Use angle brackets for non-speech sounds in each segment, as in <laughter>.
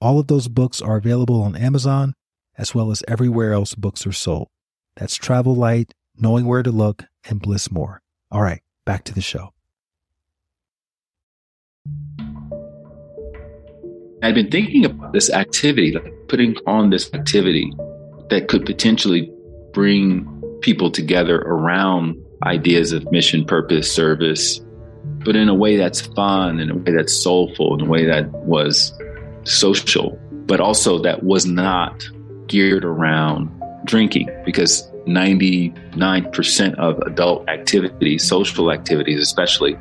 All of those books are available on Amazon as well as everywhere else books are sold. That's Travel Light, Knowing Where to Look, and Bliss More. All right, back to the show. I'd been thinking about this activity, like putting on this activity that could potentially bring people together around ideas of mission, purpose, service, but in a way that's fun, in a way that's soulful, in a way that was social, but also that was not geared around drinking because 99% of adult activities, social activities especially,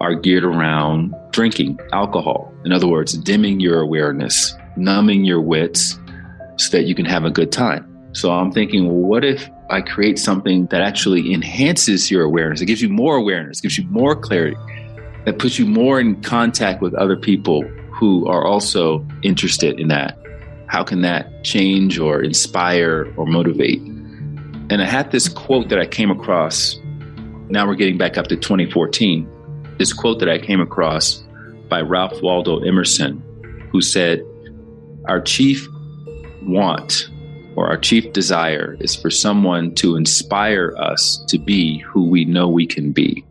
are geared around drinking alcohol. In other words, dimming your awareness, numbing your wits so that you can have a good time. So I'm thinking, well, what if I create something that actually enhances your awareness? It gives you more awareness, gives you more clarity, that puts you more in contact with other people who are also interested in that. How can that change or inspire or motivate? And I had this quote that I came across. Now we're getting back up to 2014. This quote that I came across by Ralph Waldo Emerson, who said, Our chief want or our chief desire is for someone to inspire us to be who we know we can be.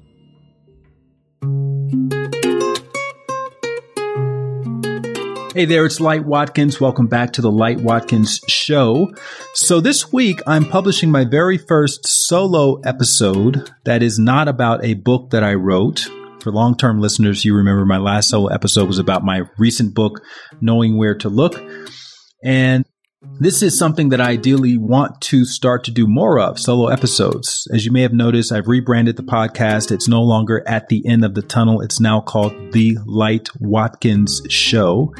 Hey there, it's Light Watkins. Welcome back to the Light Watkins Show. So, this week I'm publishing my very first solo episode that is not about a book that I wrote. For long term listeners, you remember my last solo episode was about my recent book, Knowing Where to Look. And this is something that I ideally want to start to do more of solo episodes. As you may have noticed, I've rebranded the podcast. It's no longer at the end of the tunnel. It's now called The Light Watkins Show.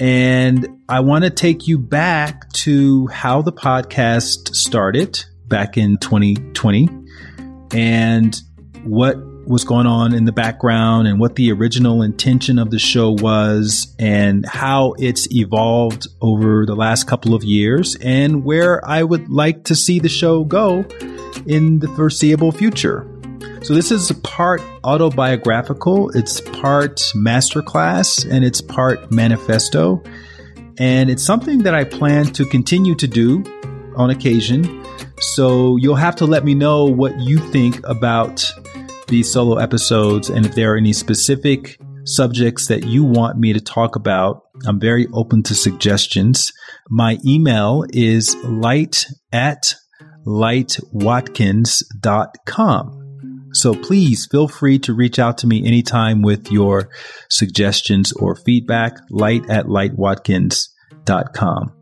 And I want to take you back to how the podcast started back in 2020 and what was going on in the background and what the original intention of the show was and how it's evolved over the last couple of years and where I would like to see the show go in the foreseeable future. So this is part autobiographical, it's part masterclass, and it's part manifesto. And it's something that I plan to continue to do on occasion. So you'll have to let me know what you think about these solo episodes and if there are any specific subjects that you want me to talk about. I'm very open to suggestions. My email is light at lightwatkins.com. So please feel free to reach out to me anytime with your suggestions or feedback, light at lightwatkins.com.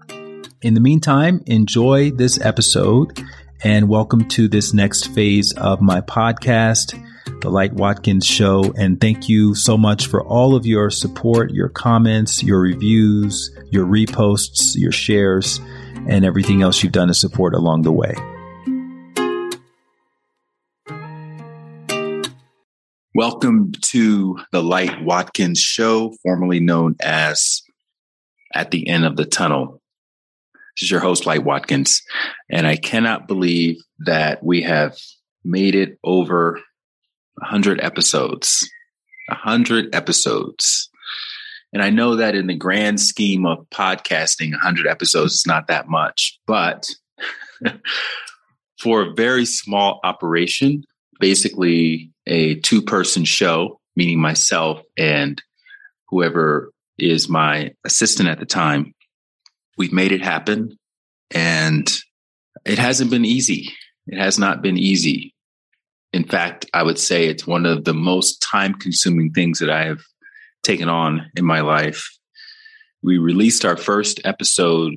In the meantime, enjoy this episode and welcome to this next phase of my podcast. The Light Watkins Show. And thank you so much for all of your support, your comments, your reviews, your reposts, your shares, and everything else you've done to support along the way. Welcome to the Light Watkins Show, formerly known as At the End of the Tunnel. This is your host, Light Watkins. And I cannot believe that we have made it over 100 episodes. 100 episodes. And I know that in the grand scheme of podcasting, 100 episodes is not that much, but <laughs> for a very small operation, basically a two person show, meaning myself and whoever is my assistant at the time, we've made it happen. And it hasn't been easy. It has not been easy. In fact, I would say it's one of the most time consuming things that I have taken on in my life. We released our first episode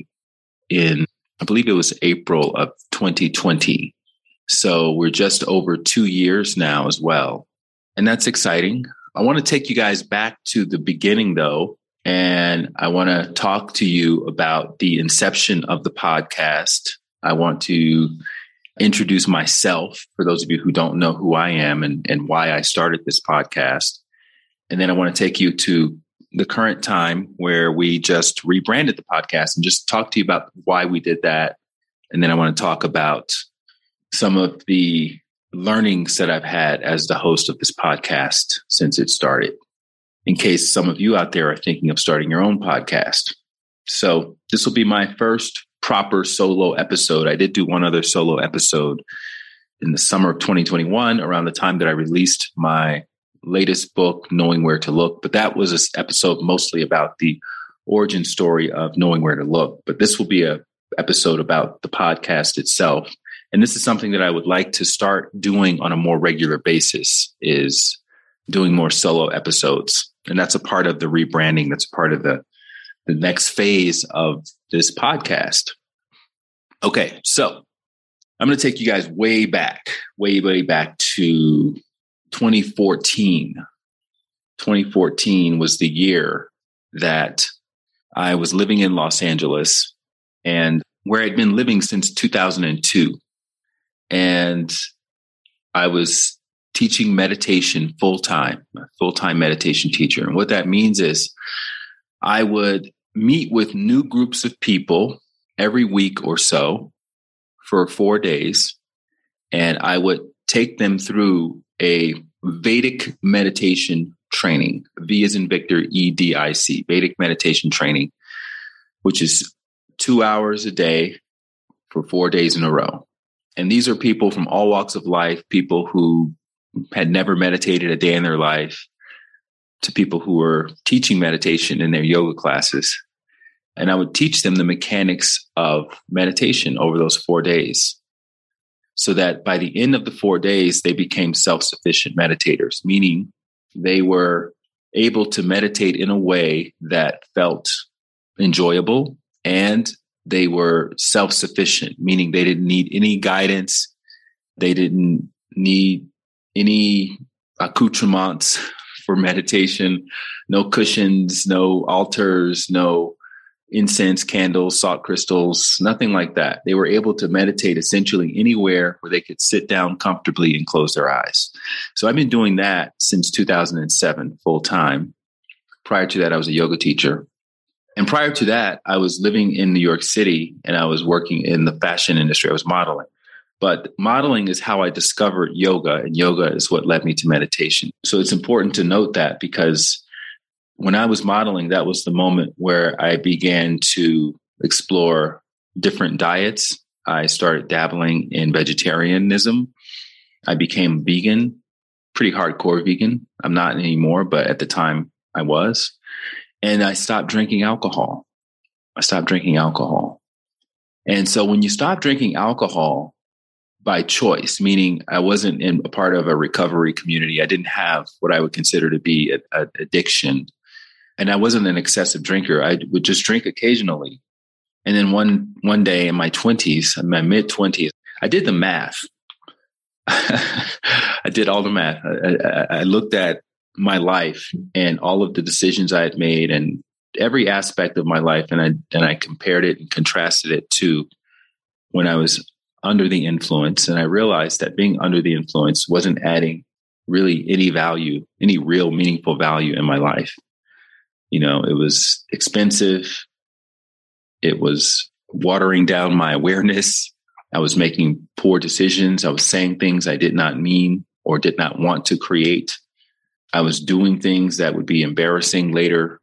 in, I believe it was April of 2020. So we're just over two years now as well. And that's exciting. I want to take you guys back to the beginning though, And I want to talk to you about the inception of the podcast. I want to introduce myself for those of you who don't know who I am and, and why I started this podcast. And then I want to take you to the current time where we just rebranded the podcast and just talk to you about why we did that. And then I want to talk about some of the learnings that I've had as the host of this podcast since it started, in case some of you out there are thinking of starting your own podcast. So this will be my first proper solo episode. I did do one other solo episode in the summer of 2021 around the time that I released my latest book, Knowing Where to Look. But that was an episode mostly about the origin story of knowing where to look. But this will be a episode about the podcast itself. And this is something that I would like to start doing on a more regular basis is doing more solo episodes. And that's a part of the rebranding. That's part of the, the next phase of this podcast. Okay. So I'm going to take you guys way back, way, way back to 2014. 2014 was the year that I was living in Los Angeles and where I'd been living since 2002. And I was teaching meditation full time, full time meditation teacher. And what that means is I would meet with new groups of people every week or so for four days. And I would take them through a Vedic meditation training. V is in Victor, E D I C, Vedic meditation training, which is two hours a day for four days in a row. And these are people from all walks of life, people who had never meditated a day in their life, to people who were teaching meditation in their yoga classes. And I would teach them the mechanics of meditation over those four days so that by the end of the four days, they became self sufficient meditators, meaning they were able to meditate in a way that felt enjoyable and they were self sufficient, meaning they didn't need any guidance. They didn't need any accoutrements <laughs> for meditation, no cushions, no altars, no incense, candles, salt crystals, nothing like that. They were able to meditate essentially anywhere where they could sit down comfortably and close their eyes. So I've been doing that since 2007 full time. Prior to that, I was a yoga teacher. And prior to that, I was living in New York City and I was working in the fashion industry. I was modeling. But modeling is how I discovered yoga, and yoga is what led me to meditation. So it's important to note that because when I was modeling, that was the moment where I began to explore different diets. I started dabbling in vegetarianism. I became vegan, pretty hardcore vegan. I'm not anymore, but at the time I was. And I stopped drinking alcohol. I stopped drinking alcohol. And so when you stop drinking alcohol by choice, meaning I wasn't in a part of a recovery community, I didn't have what I would consider to be an addiction and I wasn't an excessive drinker. I would just drink occasionally. And then one one day in my twenties, my mid twenties, I did the math. <laughs> I did all the math. I, I, I looked at my life and all of the decisions I had made and every aspect of my life, and I and I compared it and contrasted it to when I was under the influence, and I realized that being under the influence wasn't adding really any value, any real meaningful value in my life. You know, it was expensive. It was watering down my awareness. I was making poor decisions. I was saying things I did not mean or did not want to create. I was doing things that would be embarrassing later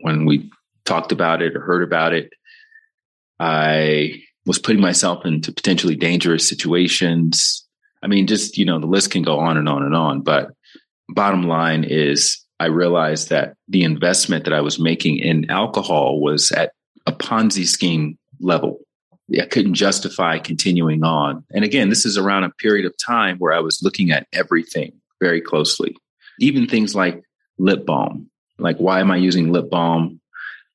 when we talked about it or heard about it. I was putting myself into potentially dangerous situations. I mean, just, you know, the list can go on and on and on. But bottom line is I realized that the investment that I was making in alcohol was at a Ponzi scheme level. I couldn't justify continuing on. And again, this is around a period of time where I was looking at everything very closely, even things like lip balm. Like, why am I using lip balm?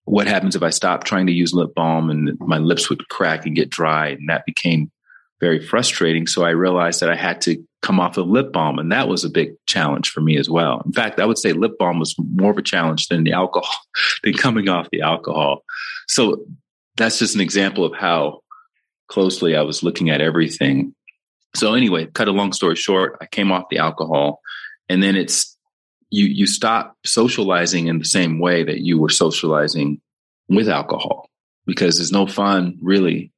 What happens if I stop trying to use lip balm and my lips would crack and get dry? And that became very frustrating. So I realized that I had to come off of lip balm. And that was a big challenge for me as well. In fact, I would say lip balm was more of a challenge than the alcohol, <laughs> than coming off the alcohol. So that's just an example of how closely I was looking at everything. So anyway, cut a long story short, I came off the alcohol and then it's you you stop socializing in the same way that you were socializing with alcohol because there's no fun really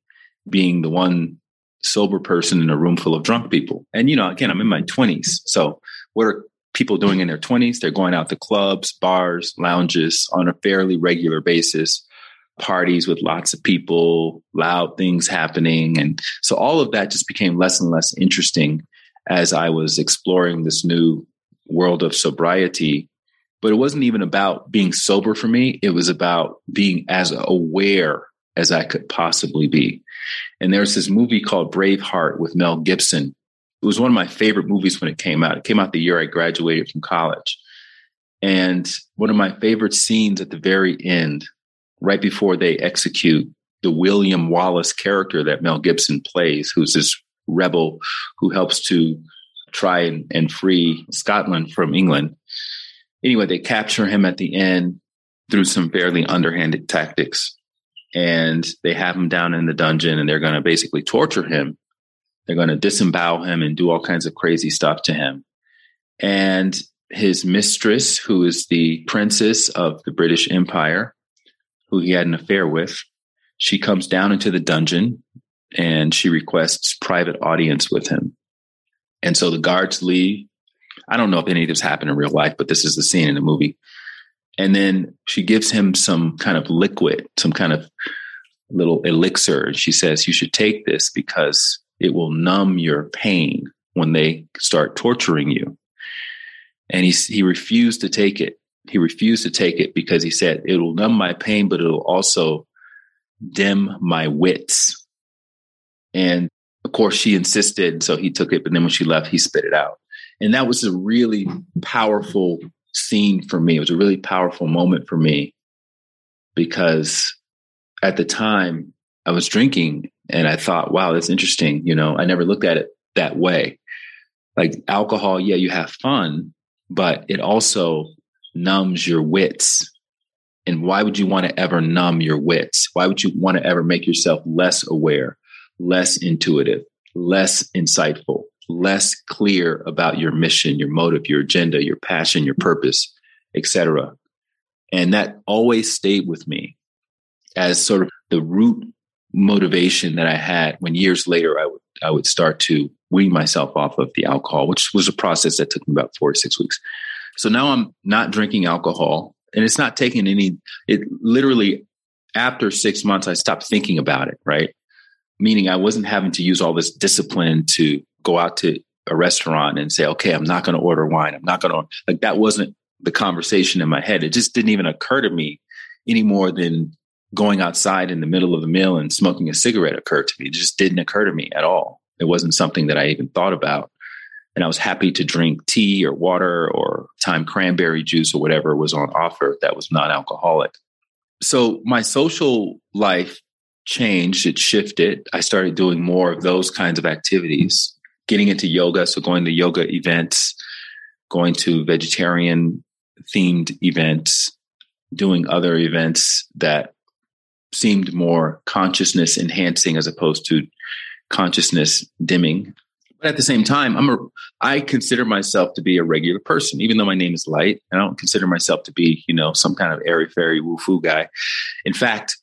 being the one sober person in a room full of drunk people. And, you know, again, I'm in my 20s. So, what are people doing in their 20s? They're going out to clubs, bars, lounges on a fairly regular basis, parties with lots of people, loud things happening. And so, all of that just became less and less interesting as I was exploring this new world of sobriety. But it wasn't even about being sober for me, it was about being as aware as I could possibly be. And there's this movie called Braveheart with Mel Gibson. It was one of my favorite movies when it came out. It came out the year I graduated from college. And one of my favorite scenes at the very end, right before they execute the William Wallace character that Mel Gibson plays, who's this rebel who helps to try and, and free Scotland from England. Anyway, they capture him at the end through some fairly underhanded tactics and they have him down in the dungeon and they're going to basically torture him. They're going to disembowel him and do all kinds of crazy stuff to him. And his mistress, who is the princess of the British Empire, who he had an affair with, she comes down into the dungeon and she requests private audience with him. And so the guards leave. I don't know if any of this happened in real life, but this is the scene in the movie. And then she gives him some kind of liquid, some kind of little elixir. And she says, You should take this because it will numb your pain when they start torturing you. And he, he refused to take it. He refused to take it because he said, It will numb my pain, but it'll also dim my wits. And of course, she insisted. So he took it. But then when she left, he spit it out. And that was a really powerful scene for me. It was a really powerful moment for me because at the time I was drinking and I thought, wow, that's interesting. You know, I never looked at it that way. Like alcohol, yeah, you have fun, but it also numbs your wits. And why would you want to ever numb your wits? Why would you want to ever make yourself less aware, less intuitive, less insightful? Less clear about your mission, your motive, your agenda, your passion, your purpose, etc. And that always stayed with me as sort of the root motivation that I had when years later I would I would start to wean myself off of the alcohol, which was a process that took me about four to six weeks. So now I'm not drinking alcohol and it's not taking any it literally after six months I stopped thinking about it, right? Meaning I wasn't having to use all this discipline to go out to a restaurant and say, okay, I'm not going to order wine. I'm not going to, like, that wasn't the conversation in my head. It just didn't even occur to me any more than going outside in the middle of a meal and smoking a cigarette occurred to me. It just didn't occur to me at all. It wasn't something that I even thought about. And I was happy to drink tea or water or time cranberry juice or whatever was on offer that was non alcoholic. So my social life changed, it shifted. I started doing more of those kinds of activities getting into yoga. So going to yoga events, going to vegetarian themed events, doing other events that seemed more consciousness enhancing as opposed to consciousness dimming. But at the same time, I'm a I consider myself to be a regular person, even though my name is Light. I don't consider myself to be, you know, some kind of airy fairy woo foo guy. In fact,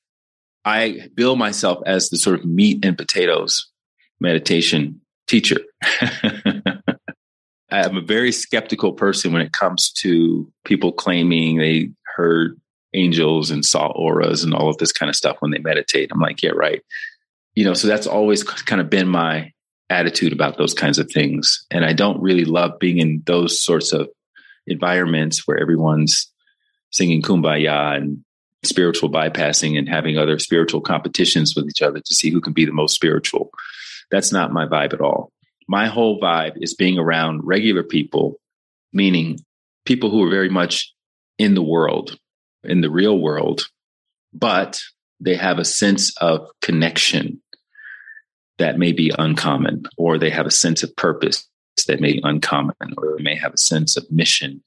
I bill myself as the sort of meat and potatoes meditation teacher. <laughs> I'm a very skeptical person when it comes to people claiming they heard angels and saw auras and all of this kind of stuff when they meditate. I'm like, yeah, right. You know, so that's always kind of been my attitude about those kinds of things. And I don't really love being in those sorts of environments where everyone's singing kumbaya and spiritual bypassing and having other spiritual competitions with each other to see who can be the most spiritual. That's not my vibe at all. My whole vibe is being around regular people, meaning people who are very much in the world, in the real world, but they have a sense of connection that may be uncommon, or they have a sense of purpose that may be uncommon, or they may have a sense of mission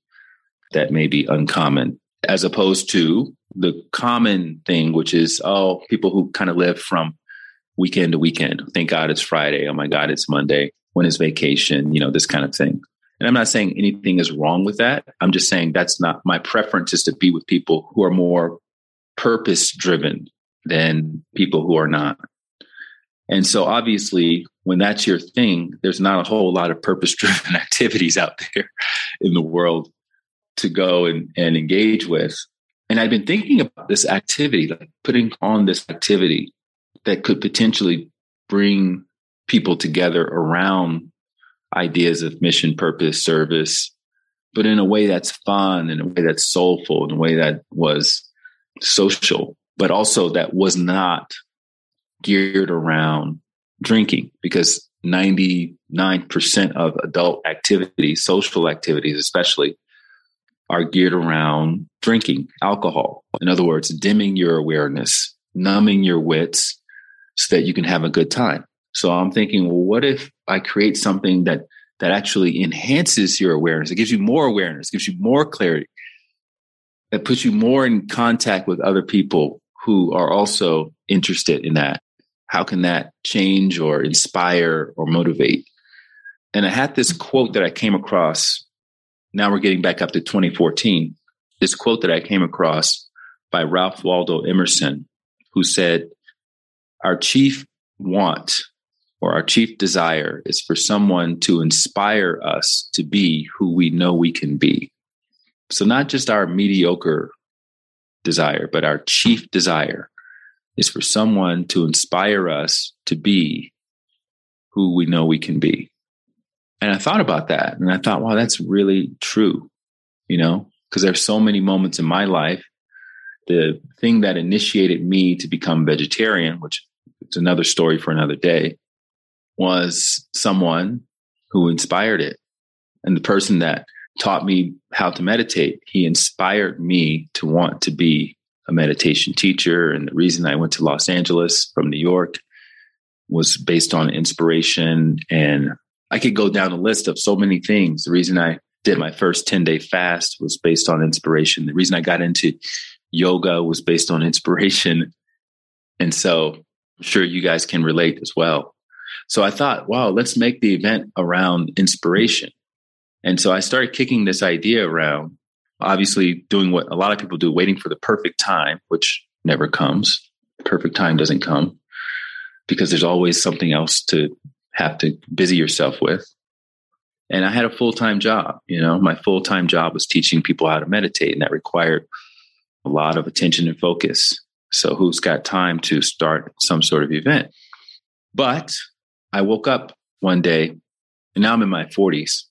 that may be uncommon, as opposed to the common thing, which is, oh, people who kind of live from weekend to weekend. Thank God it's Friday. Oh my God, it's Monday. When is vacation? You know, this kind of thing. And I'm not saying anything is wrong with that. I'm just saying that's not my preference is to be with people who are more purpose driven than people who are not. And so obviously, when that's your thing, there's not a whole lot of purpose driven <laughs> activities out there in the world to go and, and engage with. And I've been thinking about this activity, like putting on this activity that could potentially bring people together around ideas of mission, purpose, service, but in a way that's fun, in a way that's soulful, in a way that was social, but also that was not geared around drinking because 99% of adult activities, social activities especially, are geared around drinking alcohol. In other words, dimming your awareness, numbing your wits so that you can have a good time. So I'm thinking, well, what if I create something that that actually enhances your awareness? It gives you more awareness, gives you more clarity, that puts you more in contact with other people who are also interested in that. How can that change or inspire or motivate? And I had this quote that I came across. Now we're getting back up to 2014. This quote that I came across by Ralph Waldo Emerson, who said, Our chief want or our chief desire is for someone to inspire us to be who we know we can be. So, not just our mediocre desire, but our chief desire is for someone to inspire us to be who we know we can be. And I thought about that and I thought, wow, that's really true, you know, because there's so many moments in my life. The thing that initiated me to become vegetarian, which is another story for another day, was someone who inspired it. And the person that taught me how to meditate, he inspired me to want to be a meditation teacher. And the reason I went to Los Angeles from New York was based on inspiration. And I could go down a list of so many things. The reason I did my first 10 day fast was based on inspiration. The reason I got into yoga was based on inspiration. And so I'm sure you guys can relate as well. So I thought, wow, let's make the event around inspiration. And so I started kicking this idea around, obviously doing what a lot of people do, waiting for the perfect time, which never comes. Perfect time doesn't come because there's always something else to have to busy yourself with. And I had a full time job. You know, my full time job was teaching people how to meditate, and that required a lot of attention and focus. So, who's got time to start some sort of event? But I woke up one day, and now I'm in my 40s,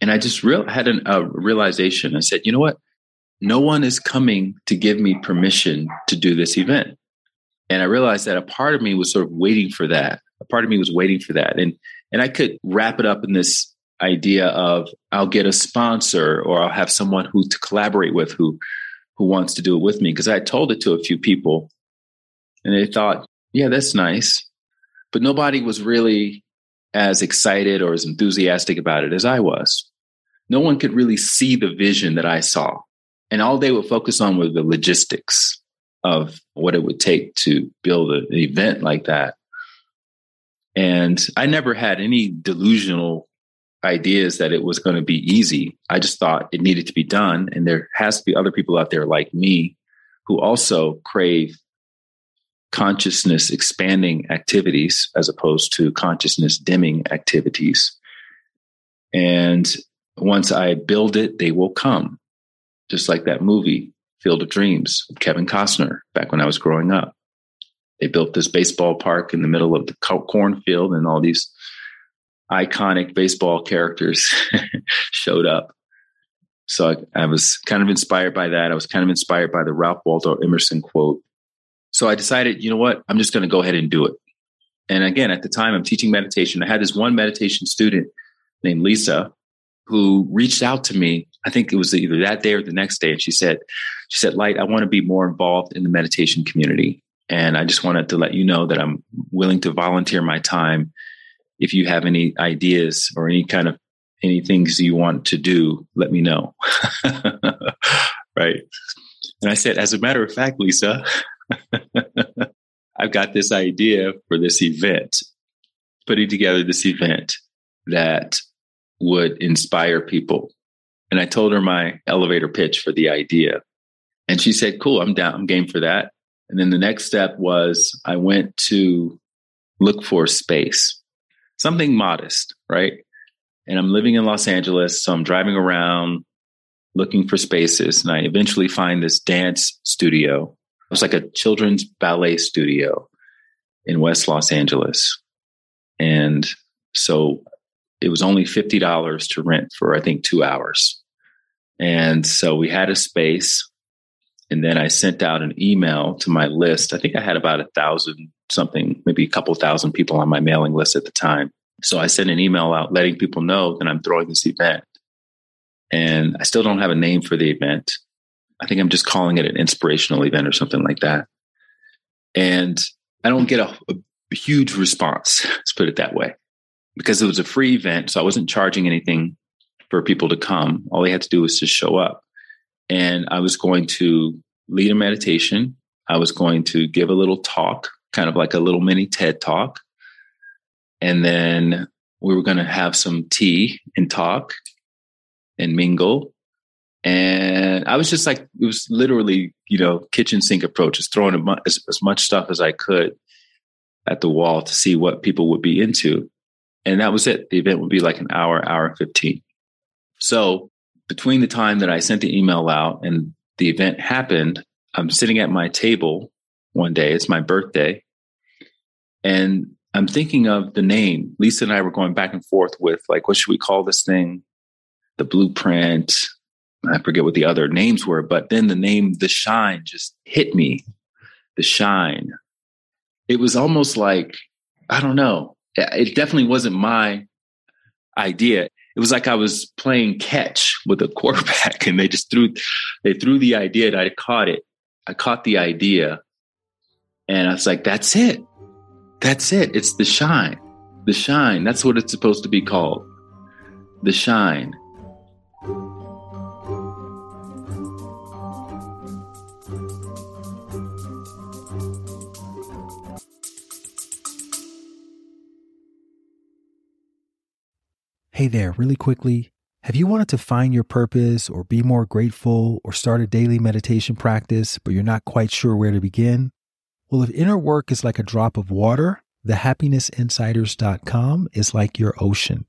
and I just real had an, a realization. I said, you know what? No one is coming to give me permission to do this event. And I realized that a part of me was sort of waiting for that. A part of me was waiting for that. And and I could wrap it up in this idea of I'll get a sponsor or I'll have someone who to collaborate with who who wants to do it with me. Because I told it to a few people and they thought, yeah, that's nice but nobody was really as excited or as enthusiastic about it as I was. No one could really see the vision that I saw. And all they would focus on were the logistics of what it would take to build an event like that. And I never had any delusional ideas that it was going to be easy. I just thought it needed to be done. And there has to be other people out there like me who also crave consciousness expanding activities as opposed to consciousness dimming activities. And once I build it, they will come. Just like that movie, Field of Dreams, with Kevin Costner, back when I was growing up. They built this baseball park in the middle of the cornfield, and all these iconic baseball characters <laughs> showed up. So I, I, was kind of inspired by that. I was kind of inspired by the Ralph Waldo Emerson quote so I decided, you know what? I'm just going to go ahead and do it. And again, at the time, I'm teaching meditation. I had this one meditation student named Lisa who reached out to me. I think it was either that day or the next day. And she said, she said, Light, I want to be more involved in the meditation community. And I just wanted to let you know that I'm willing to volunteer my time if you have any ideas or any kind of any things you want to do, let me know. <laughs> right. And I said, as a matter of fact, Lisa, <laughs> I've got this idea for this event, putting together this event that would inspire people. And I told her my elevator pitch for the idea. And she said, Cool, I'm down, I'm game for that. And then the next step was I went to look for space, something modest, right? And I'm living in Los Angeles. So I'm driving around looking for spaces. And I eventually find this dance studio. It was like a children's ballet studio in West Los Angeles. And so it was only $50 to rent for, I think, two hours. And so we had a space. And then I sent out an email to my list. I think I had about a thousand something, maybe a couple thousand people on my mailing list at the time. So I sent an email out letting people know that I'm throwing this event. And I still don't have a name for the event. I think I'm just calling it an inspirational event or something like that. And I don't get a, a huge response, <laughs> let's put it that way, because it was a free event. So I wasn't charging anything for people to come. All they had to do was just show up. And I was going to lead a meditation. I was going to give a little talk, kind of like a little mini TED talk. And then we were going to have some tea and talk and mingle. And I was just like, it was literally, you know, kitchen sink approach, just throwing as, as much stuff as I could at the wall to see what people would be into. And that was it. The event would be like an hour, hour 15. So between the time that I sent the email out and the event happened, I'm sitting at my table one day. It's my birthday. And I'm thinking of the name. Lisa and I were going back and forth with like, what should we call this thing? The blueprint. I forget what the other names were, but then the name The Shine just hit me. The Shine. It was almost like, I don't know. It definitely wasn't my idea. It was like I was playing catch with a quarterback <laughs> and they just threw they threw the idea and I caught it. I caught the idea and I was like, that's it. That's it. It's the shine. The shine. That's what it's supposed to be called. The shine. Hey there, really quickly. Have you wanted to find your purpose or be more grateful or start a daily meditation practice, but you're not quite sure where to begin? Well, if inner work is like a drop of water, thehappinessinsiders.com is like your ocean.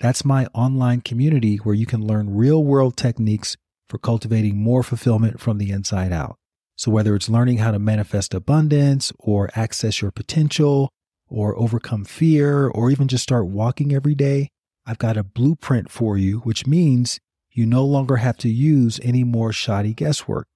That's my online community where you can learn real world techniques for cultivating more fulfillment from the inside out. So, whether it's learning how to manifest abundance or access your potential or overcome fear or even just start walking every day, I've got a blueprint for you, which means you no longer have to use any more shoddy guesswork.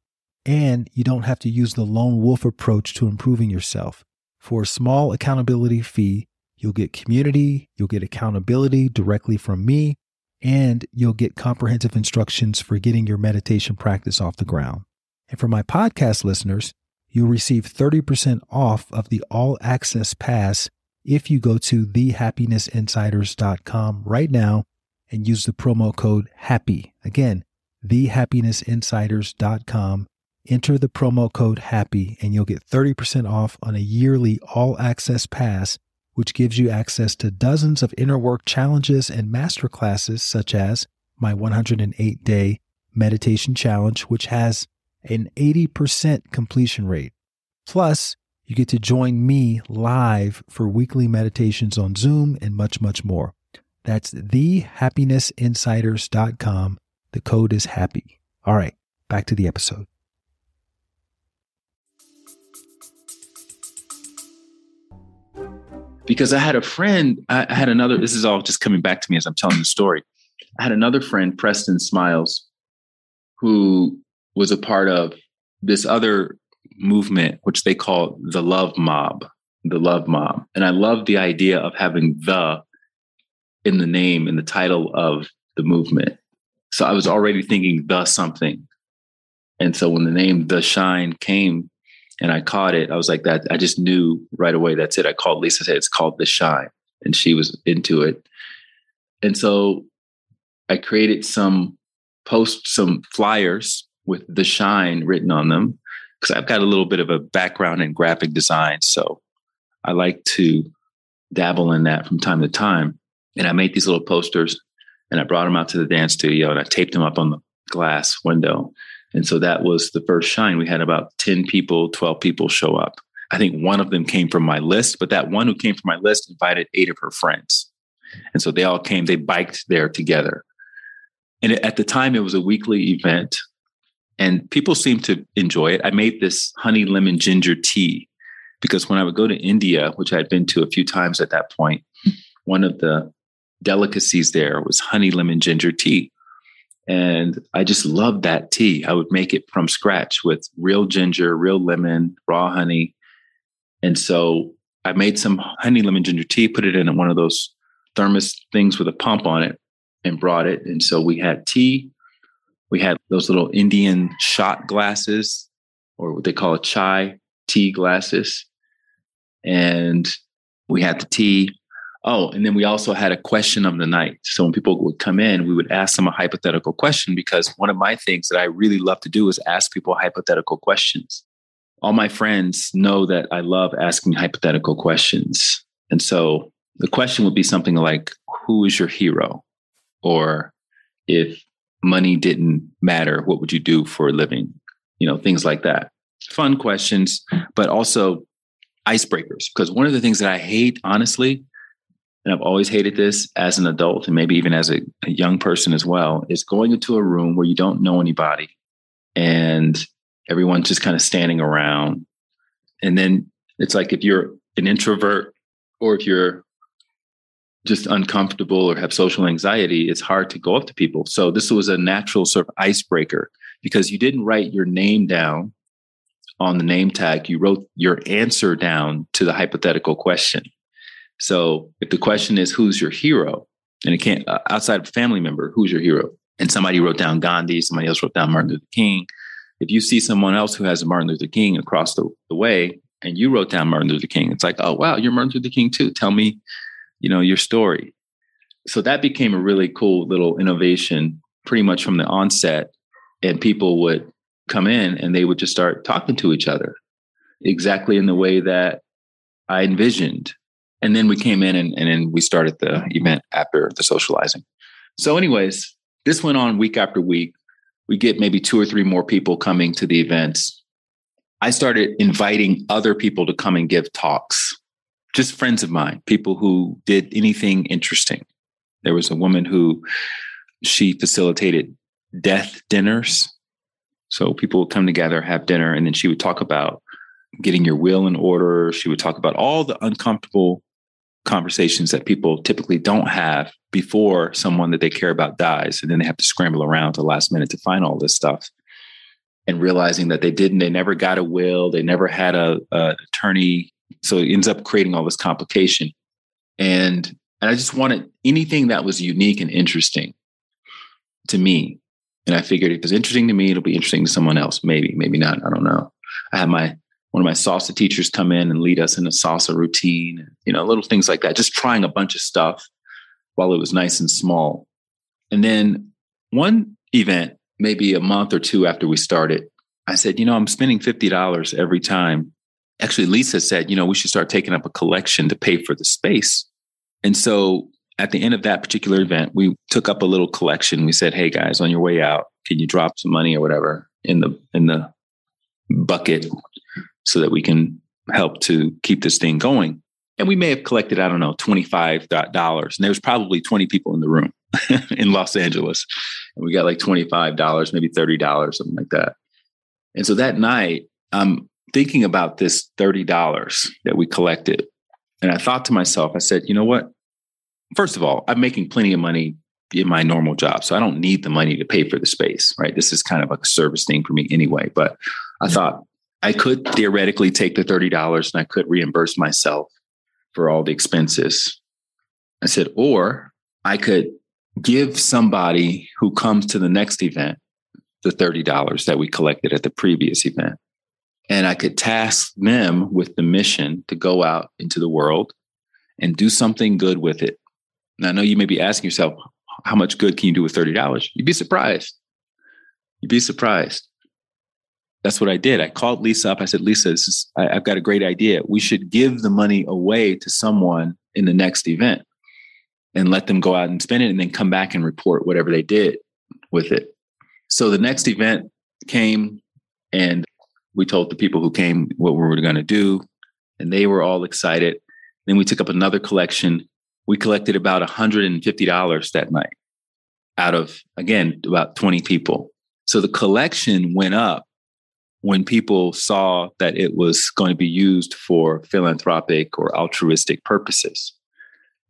And you don't have to use the lone wolf approach to improving yourself. For a small accountability fee, you'll get community, you'll get accountability directly from me, and you'll get comprehensive instructions for getting your meditation practice off the ground. And for my podcast listeners, you'll receive 30% off of the all access pass if you go to thehappinessinsiders.com right now and use the promo code HAPPY. Again, thehappinessinsiders.com Enter the promo code HAPPY and you'll get 30% off on a yearly all access pass, which gives you access to dozens of inner work challenges and masterclasses, such as my 108 day meditation challenge, which has an 80% completion rate. Plus, you get to join me live for weekly meditations on Zoom and much, much more. That's thehappinessinsiders.com. The code is HAPPY. All right, back to the episode. Because I had a friend, I had another, this is all just coming back to me as I'm telling the story. I had another friend, Preston Smiles, who was a part of this other movement, which they call the love mob, the love mob. And I love the idea of having the in the name, in the title of the movement. So I was already thinking the something. And so when the name The Shine came, and I caught it. I was like that. I just knew right away. That's it. I called Lisa. Said it's called The Shine, and she was into it. And so I created some post some flyers with the shine written on them because I've got a little bit of a background in graphic design. So I like to dabble in that from time to time. And I made these little posters and I brought them out to the dance studio and I taped them up on the glass window. And so that was the first shine. We had about 10 people, 12 people show up. I think one of them came from my list, but that one who came from my list invited eight of her friends. And so they all came, they biked there together. And at the time, it was a weekly event and people seemed to enjoy it. I made this honey lemon ginger tea because when I would go to India, which I had been to a few times at that point, one of the delicacies there was honey lemon ginger tea. And I just loved that tea. I would make it from scratch with real ginger, real lemon, raw honey. And so I made some honey lemon ginger tea, put it in one of those thermos things with a pump on it, and brought it. And so we had tea. We had those little Indian shot glasses, or what they call chai tea glasses. And we had the tea. Oh, and then we also had a question of the night. So when people would come in, we would ask them a hypothetical question because one of my things that I really love to do is ask people hypothetical questions. All my friends know that I love asking hypothetical questions. And so the question would be something like, Who is your hero? Or if money didn't matter, what would you do for a living? You know, things like that. Fun questions, but also icebreakers. Because one of the things that I hate, honestly, and I've always hated this as an adult and maybe even as a, a young person as well, is going into a room where you don't know anybody and everyone's just kind of standing around. And then it's like if you're an introvert or if you're just uncomfortable or have social anxiety, it's hard to go up to people. So this was a natural sort of icebreaker because you didn't write your name down on the name tag. You wrote your answer down to the hypothetical question. So if the question is, who's your hero? And it can't, uh, outside of a family member, who's your hero? And somebody wrote down Gandhi, somebody else wrote down Martin Luther King. If you see someone else who has Martin Luther King across the, the way and you wrote down Martin Luther King, it's like, oh, wow, you're Martin Luther King too. Tell me you know, your story. So that became a really cool little innovation pretty much from the onset. And people would come in and they would just start talking to each other exactly in the way that I envisioned. And then we came in and, and then we started the event after the socializing. So, anyways, this went on week after week. We get maybe two or three more people coming to the events. I started inviting other people to come and give talks just friends of mine, people who did anything interesting. There was a woman who she facilitated death dinners. So people would come together, have dinner, and then she would talk about getting your will in order. She would talk about all the uncomfortable conversations that people typically don't have before someone that they care about dies. And then they have to scramble around to last minute to find all this stuff. And realizing that they didn't, they never got a will, they never had a, a attorney so it ends up creating all this complication. And and I just wanted anything that was unique and interesting to me. And I figured if it's interesting to me, it'll be interesting to someone else. Maybe, maybe not. I don't know. I had my one of my salsa teachers come in and lead us in a salsa routine, you know, little things like that, just trying a bunch of stuff while it was nice and small. And then one event, maybe a month or two after we started, I said, you know, I'm spending $50 every time actually Lisa said, you know, we should start taking up a collection to pay for the space. And so at the end of that particular event, we took up a little collection. We said, "Hey guys, on your way out, can you drop some money or whatever in the in the bucket so that we can help to keep this thing going?" And we may have collected, I don't know, twenty five dollars, and there was probably twenty people in the room <laughs> in Los Angeles, and we got like twenty five dollars, maybe thirty dollars, something like that. And so that night, I'm thinking about this $30 that we collected. And I thought to myself, I said, you know what? First of all, I'm making plenty of money in my normal job. So I don't need the money to pay for the space, right? This is kind of like a service thing for me anyway. But I thought I could theoretically take the $30 and I could reimburse myself for all the expenses. I said, or I could give somebody who comes to the next event the $30 that we collected at the previous event and I could task them with the mission to go out into the world and do something good with it. And I know you may be asking yourself, how much good can you do with $30? You'd be surprised. You'd be surprised. That's what I did. I called Lisa up. I said, Lisa, this is, I, I've got a great idea. We should give the money away to someone in the next event and let them go out and spend it and then come back and report whatever they did with it. So the next event came and we told the people who came what we were going to do and they were all excited. Then we took up another collection. We collected about $150 that night out of, again, about 20 people. So the collection went up when people saw that it was going to be used for philanthropic or altruistic purposes.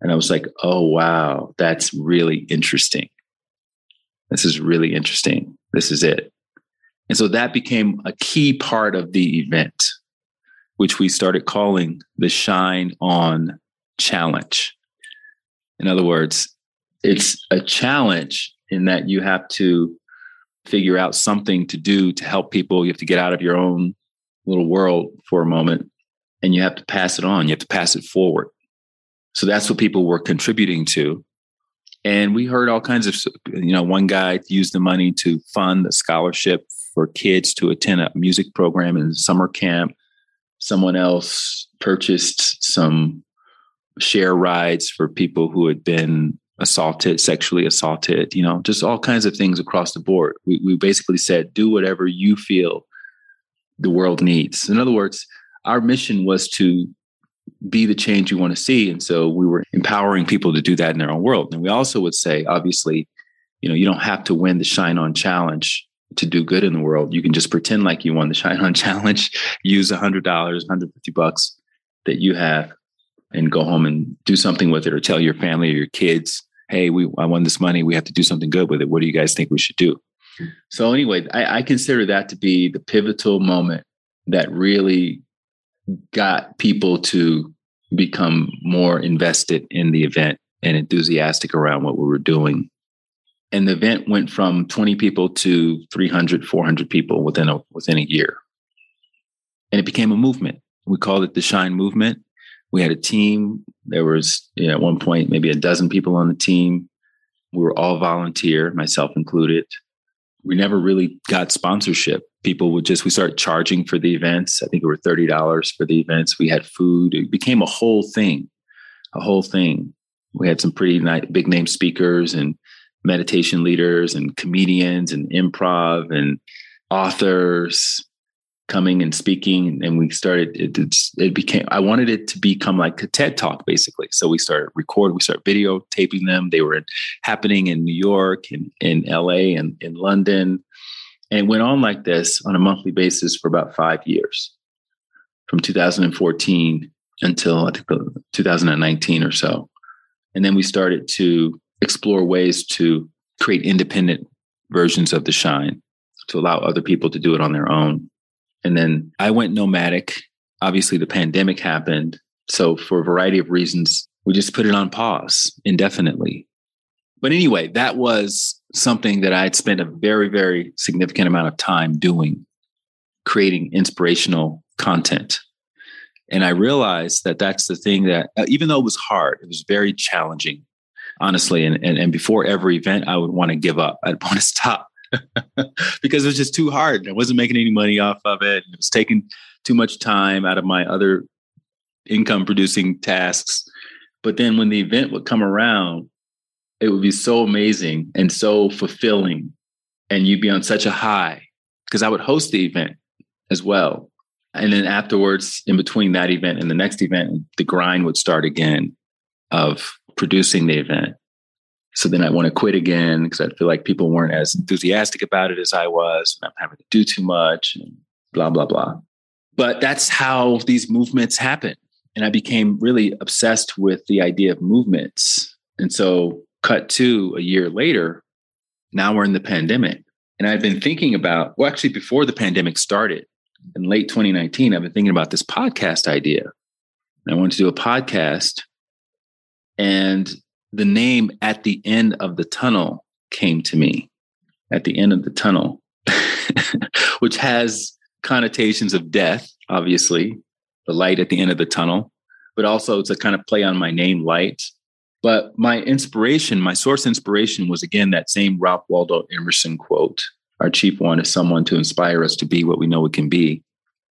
And I was like, oh, wow, that's really interesting. This is really interesting. This is it. And so that became a key part of the event, which we started calling the Shine On Challenge. In other words, it's a challenge in that you have to figure out something to do to help people. You have to get out of your own little world for a moment and you have to pass it on. You have to pass it forward. So that's what people were contributing to. And we heard all kinds of, you know, one guy used the money to fund a scholarship for kids to attend a music program in summer camp. Someone else purchased some share rides for people who had been assaulted, sexually assaulted, you know, just all kinds of things across the board. We, we basically said, do whatever you feel the world needs. In other words, our mission was to be the change you want to see. And so we were empowering people to do that in their own world. And we also would say, obviously, you know, you don't have to win the Shine On Challenge to do good in the world. You can just pretend like you won the Shine On <laughs> Challenge, use a hundred dollars, 150 bucks that you have and go home and do something with it or tell your family or your kids, hey, we I won this money. We have to do something good with it. What do you guys think we should do? So anyway, I, I consider that to be the pivotal moment that really got people to become more invested in the event and enthusiastic around what we were doing. And the event went from 20 people to 300, 400 people within a, within a year. And it became a movement. We called it the Shine Movement. We had a team. There was you know, at one point maybe a dozen people on the team. We were all volunteer, myself included. We never really got sponsorship people would just we started charging for the events i think it were $30 for the events we had food it became a whole thing a whole thing we had some pretty nice, big name speakers and meditation leaders and comedians and improv and authors coming and speaking and we started it, it became i wanted it to become like a ted talk basically so we started recording we started videotaping them they were happening in new york and in la and in london and it went on like this on a monthly basis for about five years, from 2014 until I think 2019 or so. And then we started to explore ways to create independent versions of the shine to allow other people to do it on their own. And then I went nomadic. Obviously, the pandemic happened. So, for a variety of reasons, we just put it on pause indefinitely. But anyway, that was something that I had spent a very, very significant amount of time doing, creating inspirational content. And I realized that that's the thing that, uh, even though it was hard, it was very challenging, honestly. And, and, and before every event, I would want to give up. I'd <laughs> want to stop <laughs> because it was just too hard. I wasn't making any money off of it. It was taking too much time out of my other income producing tasks. But then when the event would come around, it would be so amazing and so fulfilling. And you'd be on such a high because I would host the event as well. And then afterwards, in between that event and the next event, the grind would start again of producing the event. So then I want to quit again because I feel like people weren't as enthusiastic about it as I was. And I'm having to do too much and blah, blah, blah. But that's how these movements happen. And I became really obsessed with the idea of movements. And so cut to a year later, now we're in the pandemic. And I've been thinking about, well, actually, before the pandemic started in late 2019, I've been thinking about this podcast idea. And I wanted to do a podcast. And the name at the end of the tunnel came to me at the end of the tunnel, <laughs> which has connotations of death, obviously, the light at the end of the tunnel, but also a kind of play on my name, Light, But my inspiration, my source inspiration was again that same Ralph Waldo Emerson quote Our chief one is someone to inspire us to be what we know we can be.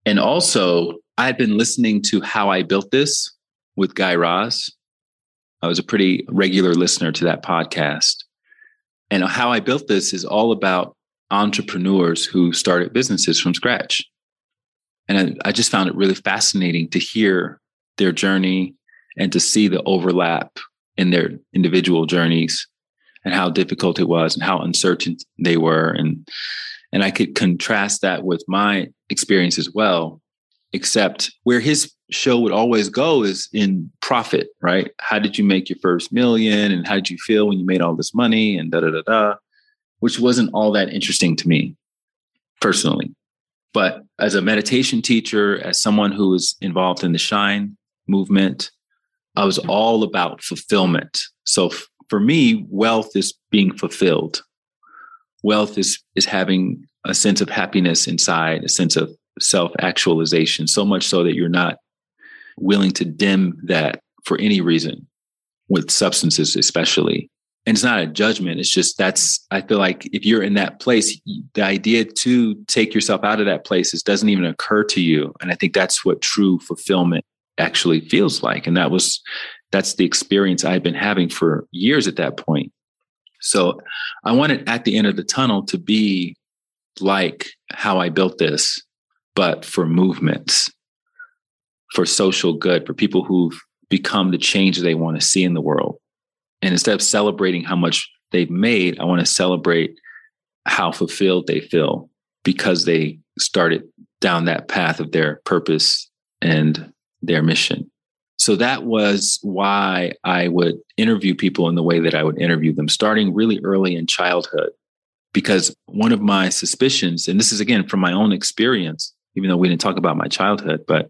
And also, I had been listening to How I Built This with Guy Raz. I was a pretty regular listener to that podcast. And How I Built This is all about entrepreneurs who started businesses from scratch. And I, I just found it really fascinating to hear their journey and to see the overlap in their individual journeys and how difficult it was and how uncertain they were and and I could contrast that with my experience as well except where his show would always go is in profit right how did you make your first million and how did you feel when you made all this money and da da da da which wasn't all that interesting to me personally but as a meditation teacher as someone who was involved in the shine movement I was all about fulfillment. So f- for me, wealth is being fulfilled. Wealth is is having a sense of happiness inside, a sense of self actualization, so much so that you're not willing to dim that for any reason, with substances especially. And it's not a judgment. It's just that's, I feel like if you're in that place, the idea to take yourself out of that place is, doesn't even occur to you. And I think that's what true fulfillment actually feels like. And that was, that's the experience I've been having for years at that point. So I wanted at the end of the tunnel to be like how I built this, but for movements, for social good, for people who've become the change they want to see in the world. And instead of celebrating how much they've made, I want to celebrate how fulfilled they feel because they started down that path of their purpose and their mission. So that was why I would interview people in the way that I would interview them, starting really early in childhood. Because one of my suspicions, and this is again from my own experience, even though we didn't talk about my childhood, but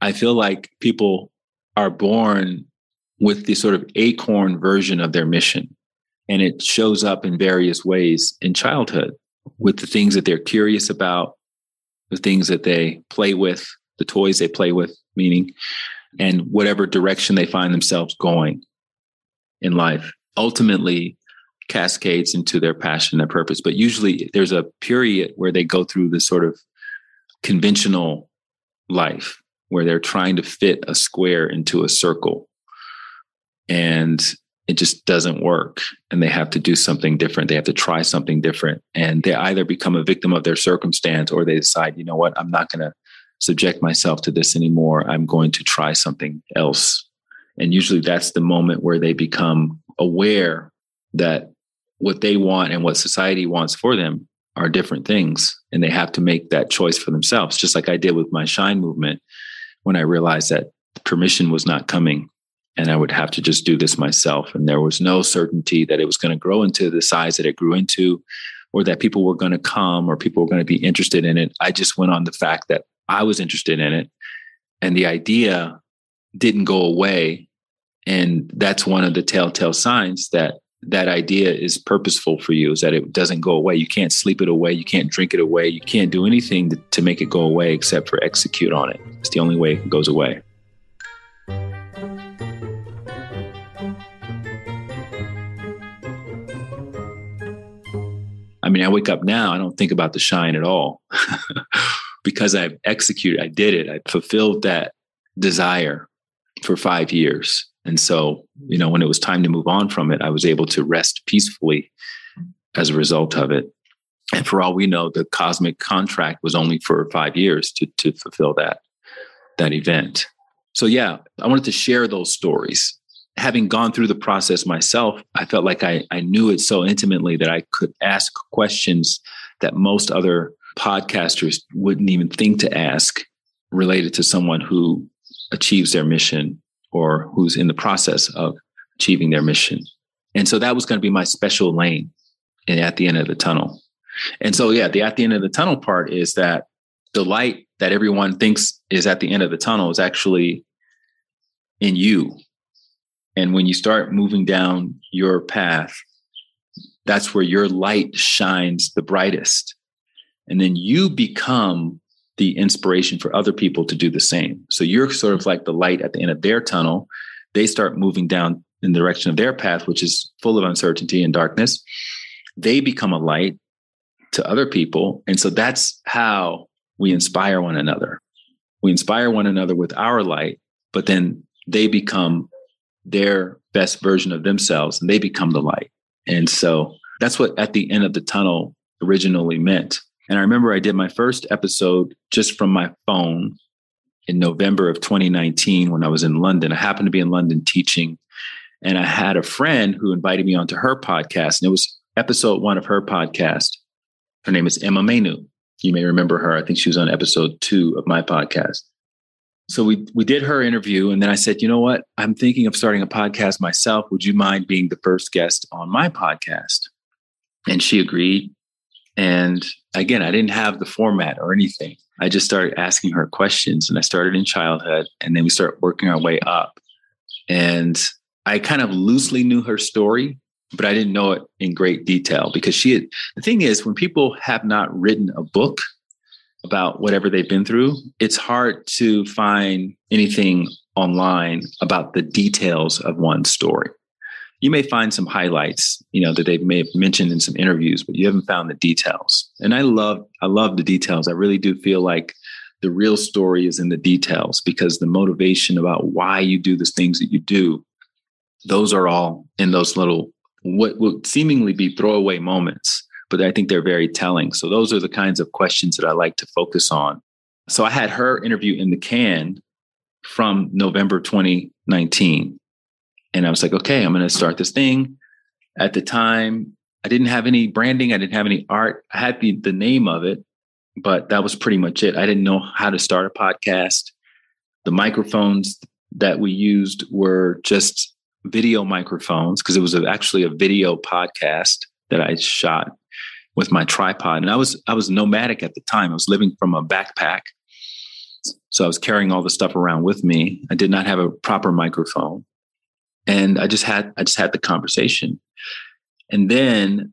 I feel like people are born with the sort of acorn version of their mission. And it shows up in various ways in childhood with the things that they're curious about, the things that they play with, the toys they play with, meaning, and whatever direction they find themselves going in life ultimately cascades into their passion, their purpose. But usually there's a period where they go through this sort of conventional life where they're trying to fit a square into a circle. And it just doesn't work. And they have to do something different. They have to try something different. And they either become a victim of their circumstance or they decide, you know what, I'm not going to subject myself to this anymore. I'm going to try something else. And usually that's the moment where they become aware that what they want and what society wants for them are different things. And they have to make that choice for themselves, just like I did with my Shine movement when I realized that permission was not coming and I would have to just do this myself. And there was no certainty that it was going to grow into the size that it grew into or that people were going to come or people were going to be interested in it. I just went on the fact that I was interested in it. And the idea didn't go away. And that's one of the telltale signs that that idea is purposeful for you is that it doesn't go away. You can't sleep it away. You can't drink it away. You can't do anything to, to make it go away except for execute on it. It's the only way it goes away. I mean, I wake up now, I don't think about the shine at all. <laughs> because I've executed, I did it, I fulfilled that desire for five years. And so, you know, when it was time to move on from it, I was able to rest peacefully as a result of it. And for all we know, the cosmic contract was only for five years to, to fulfill that, that event. So yeah, I wanted to share those stories. Having gone through the process myself, I felt like I, I knew it so intimately that I could ask questions that most other podcasters wouldn't even think to ask related to someone who achieves their mission or who's in the process of achieving their mission. And so that was going to be my special lane at the end of the tunnel. And so, yeah, the at the end of the tunnel part is that the light that everyone thinks is at the end of the tunnel is actually in you. And when you start moving down your path, that's where your light shines the brightest and then you become the inspiration for other people to do the same. So you're sort of like the light at the end of their tunnel. They start moving down in the direction of their path, which is full of uncertainty and darkness, they become a light to other people. And so that's how we inspire one another. We inspire one another with our light, but then they become their best version of themselves and they become the light. And so that's what at the end of the tunnel originally meant. And I remember I did my first episode just from my phone in November of 2019 when I was in London. I happened to be in London teaching, and I had a friend who invited me onto her podcast, and it was episode one of her podcast. Her name is Emma Menu. You may remember her. I think she was on episode two of my podcast. So we we did her interview, and then I said, you know what? I'm thinking of starting a podcast myself. Would you mind being the first guest on my podcast? And she agreed. And again, I didn't have the format or anything. I just started asking her questions, and I started in childhood, and then we started working our way up. And I kind of loosely knew her story, but I didn't know it in great detail because she had. The thing is, when people have not written a book about whatever they've been through, it's hard to find anything online about the details of one story. You may find some highlights, you know, that they may have mentioned in some interviews, but you haven't found the details. And I love, I love the details. I really do feel like the real story is in the details because the motivation about why you do the things that you do, those are all in those little what would seemingly be throwaway moments but I think they're very telling. So those are the kinds of questions that I like to focus on. So I had her interview in the can from November 2019. And I was like, okay, I'm going to start this thing. At the time, I didn't have any branding, I didn't have any art. I had the, the name of it, but that was pretty much it. I didn't know how to start a podcast. The microphones that we used were just video microphones because it was actually a video podcast that I shot with my tripod. And I was I was nomadic at the time. I was living from a backpack. So I was carrying all the stuff around with me. I did not have a proper microphone. And I just had I just had the conversation. And then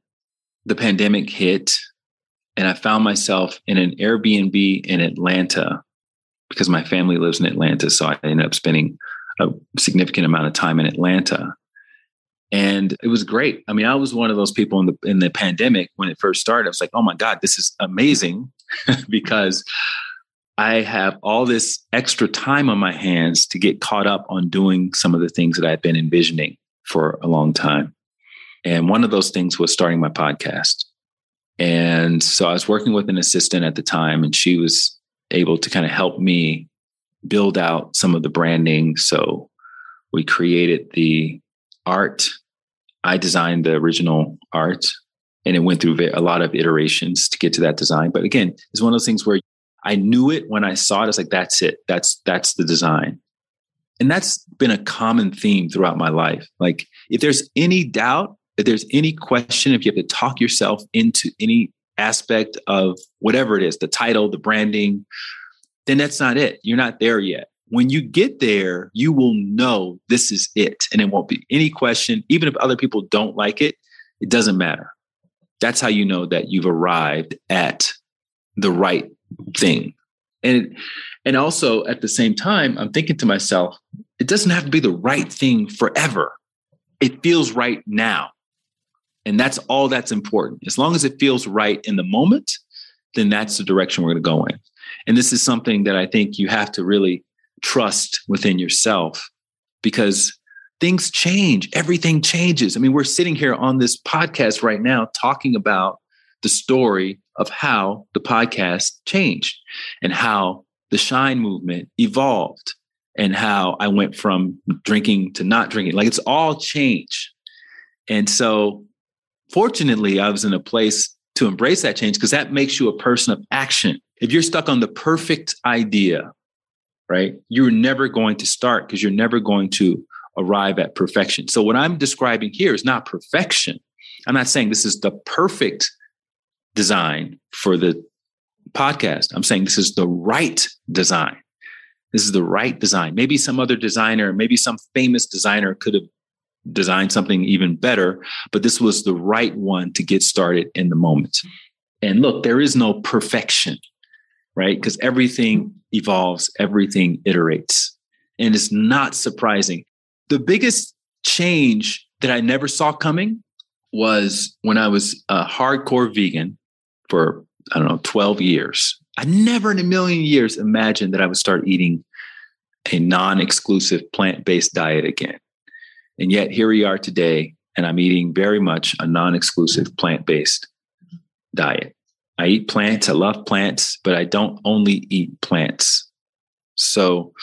the pandemic hit and I found myself in an Airbnb in Atlanta because my family lives in Atlanta. So I ended up spending a significant amount of time in Atlanta and it was great. I mean, I was one of those people in the in the pandemic when it first started. I was like, "Oh my god, this is amazing," <laughs> because I have all this extra time on my hands to get caught up on doing some of the things that I've been envisioning for a long time. And one of those things was starting my podcast. And so I was working with an assistant at the time, and she was able to kind of help me build out some of the branding. So we created the art. I designed the original art and it went through a lot of iterations to get to that design. But again, it's one of those things where I knew it when I saw it. It's like, that's it. That's, that's the design. And that's been a common theme throughout my life. Like if there's any doubt, if there's any question, if you have to talk yourself into any aspect of whatever it is, the title, the branding, then that's not it. You're not there yet when you get there, you will know this is it. And it won't be any question. Even if other people don't like it, it doesn't matter. That's how you know that you've arrived at the right thing. And and also at the same time, I'm thinking to myself, it doesn't have to be the right thing forever. It feels right now. And that's all that's important. As long as it feels right in the moment, then that's the direction we're going to go in. And this is something that I think you have to really trust within yourself because things change. Everything changes. I mean, we're sitting here on this podcast right now talking about the story of how the podcast changed and how the shine movement evolved and how I went from drinking to not drinking. Like it's all change. And so, fortunately, I was in a place to embrace that change because that makes you a person of action. If you're stuck on the perfect idea right? You're never going to start because you're never going to arrive at perfection. So, what I'm describing here is not perfection. I'm not saying this is the perfect design for the podcast. I'm saying this is the right design. This is the right design. Maybe some other designer, maybe some famous designer could have designed something even better, but this was the right one to get started in the moment. And look, there is no perfection right? Because everything evolves, everything iterates. And it's not surprising. The biggest change that I never saw coming was when I was a hardcore vegan for, I don't know, 12 years. I never in a million years imagined that I would start eating a non exclusive plant based diet again. And yet here we are today, and I'm eating very much a non exclusive plant based diet. I eat plants, I love plants, but I don't only eat plants. So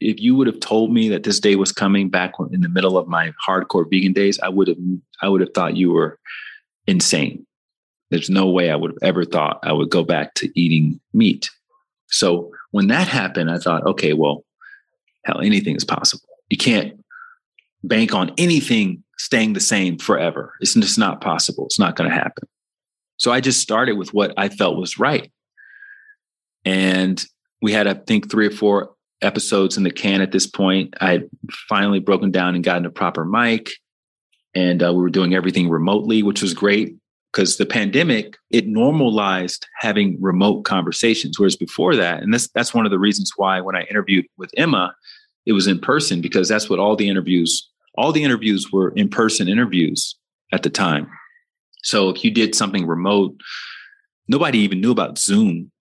if you would have told me that this day was coming back in the middle of my hardcore vegan days, I would have I would have thought you were insane. There's no way I would have ever thought I would go back to eating meat. So when that happened, I thought, okay, well, hell, anything is possible. You can't bank on anything staying the same forever. It's just not possible. It's not going to happen. So I just started with what I felt was right. And we had, I think, three or four episodes in the can at this point. I finally broken down and gotten a proper mic. And uh, we were doing everything remotely, which was great because the pandemic it normalized having remote conversations whereas before that and this that's one of the reasons why when i interviewed with emma it was in person because that's what all the interviews all the interviews were in person interviews at the time. So if you did something remote nobody even knew about zoom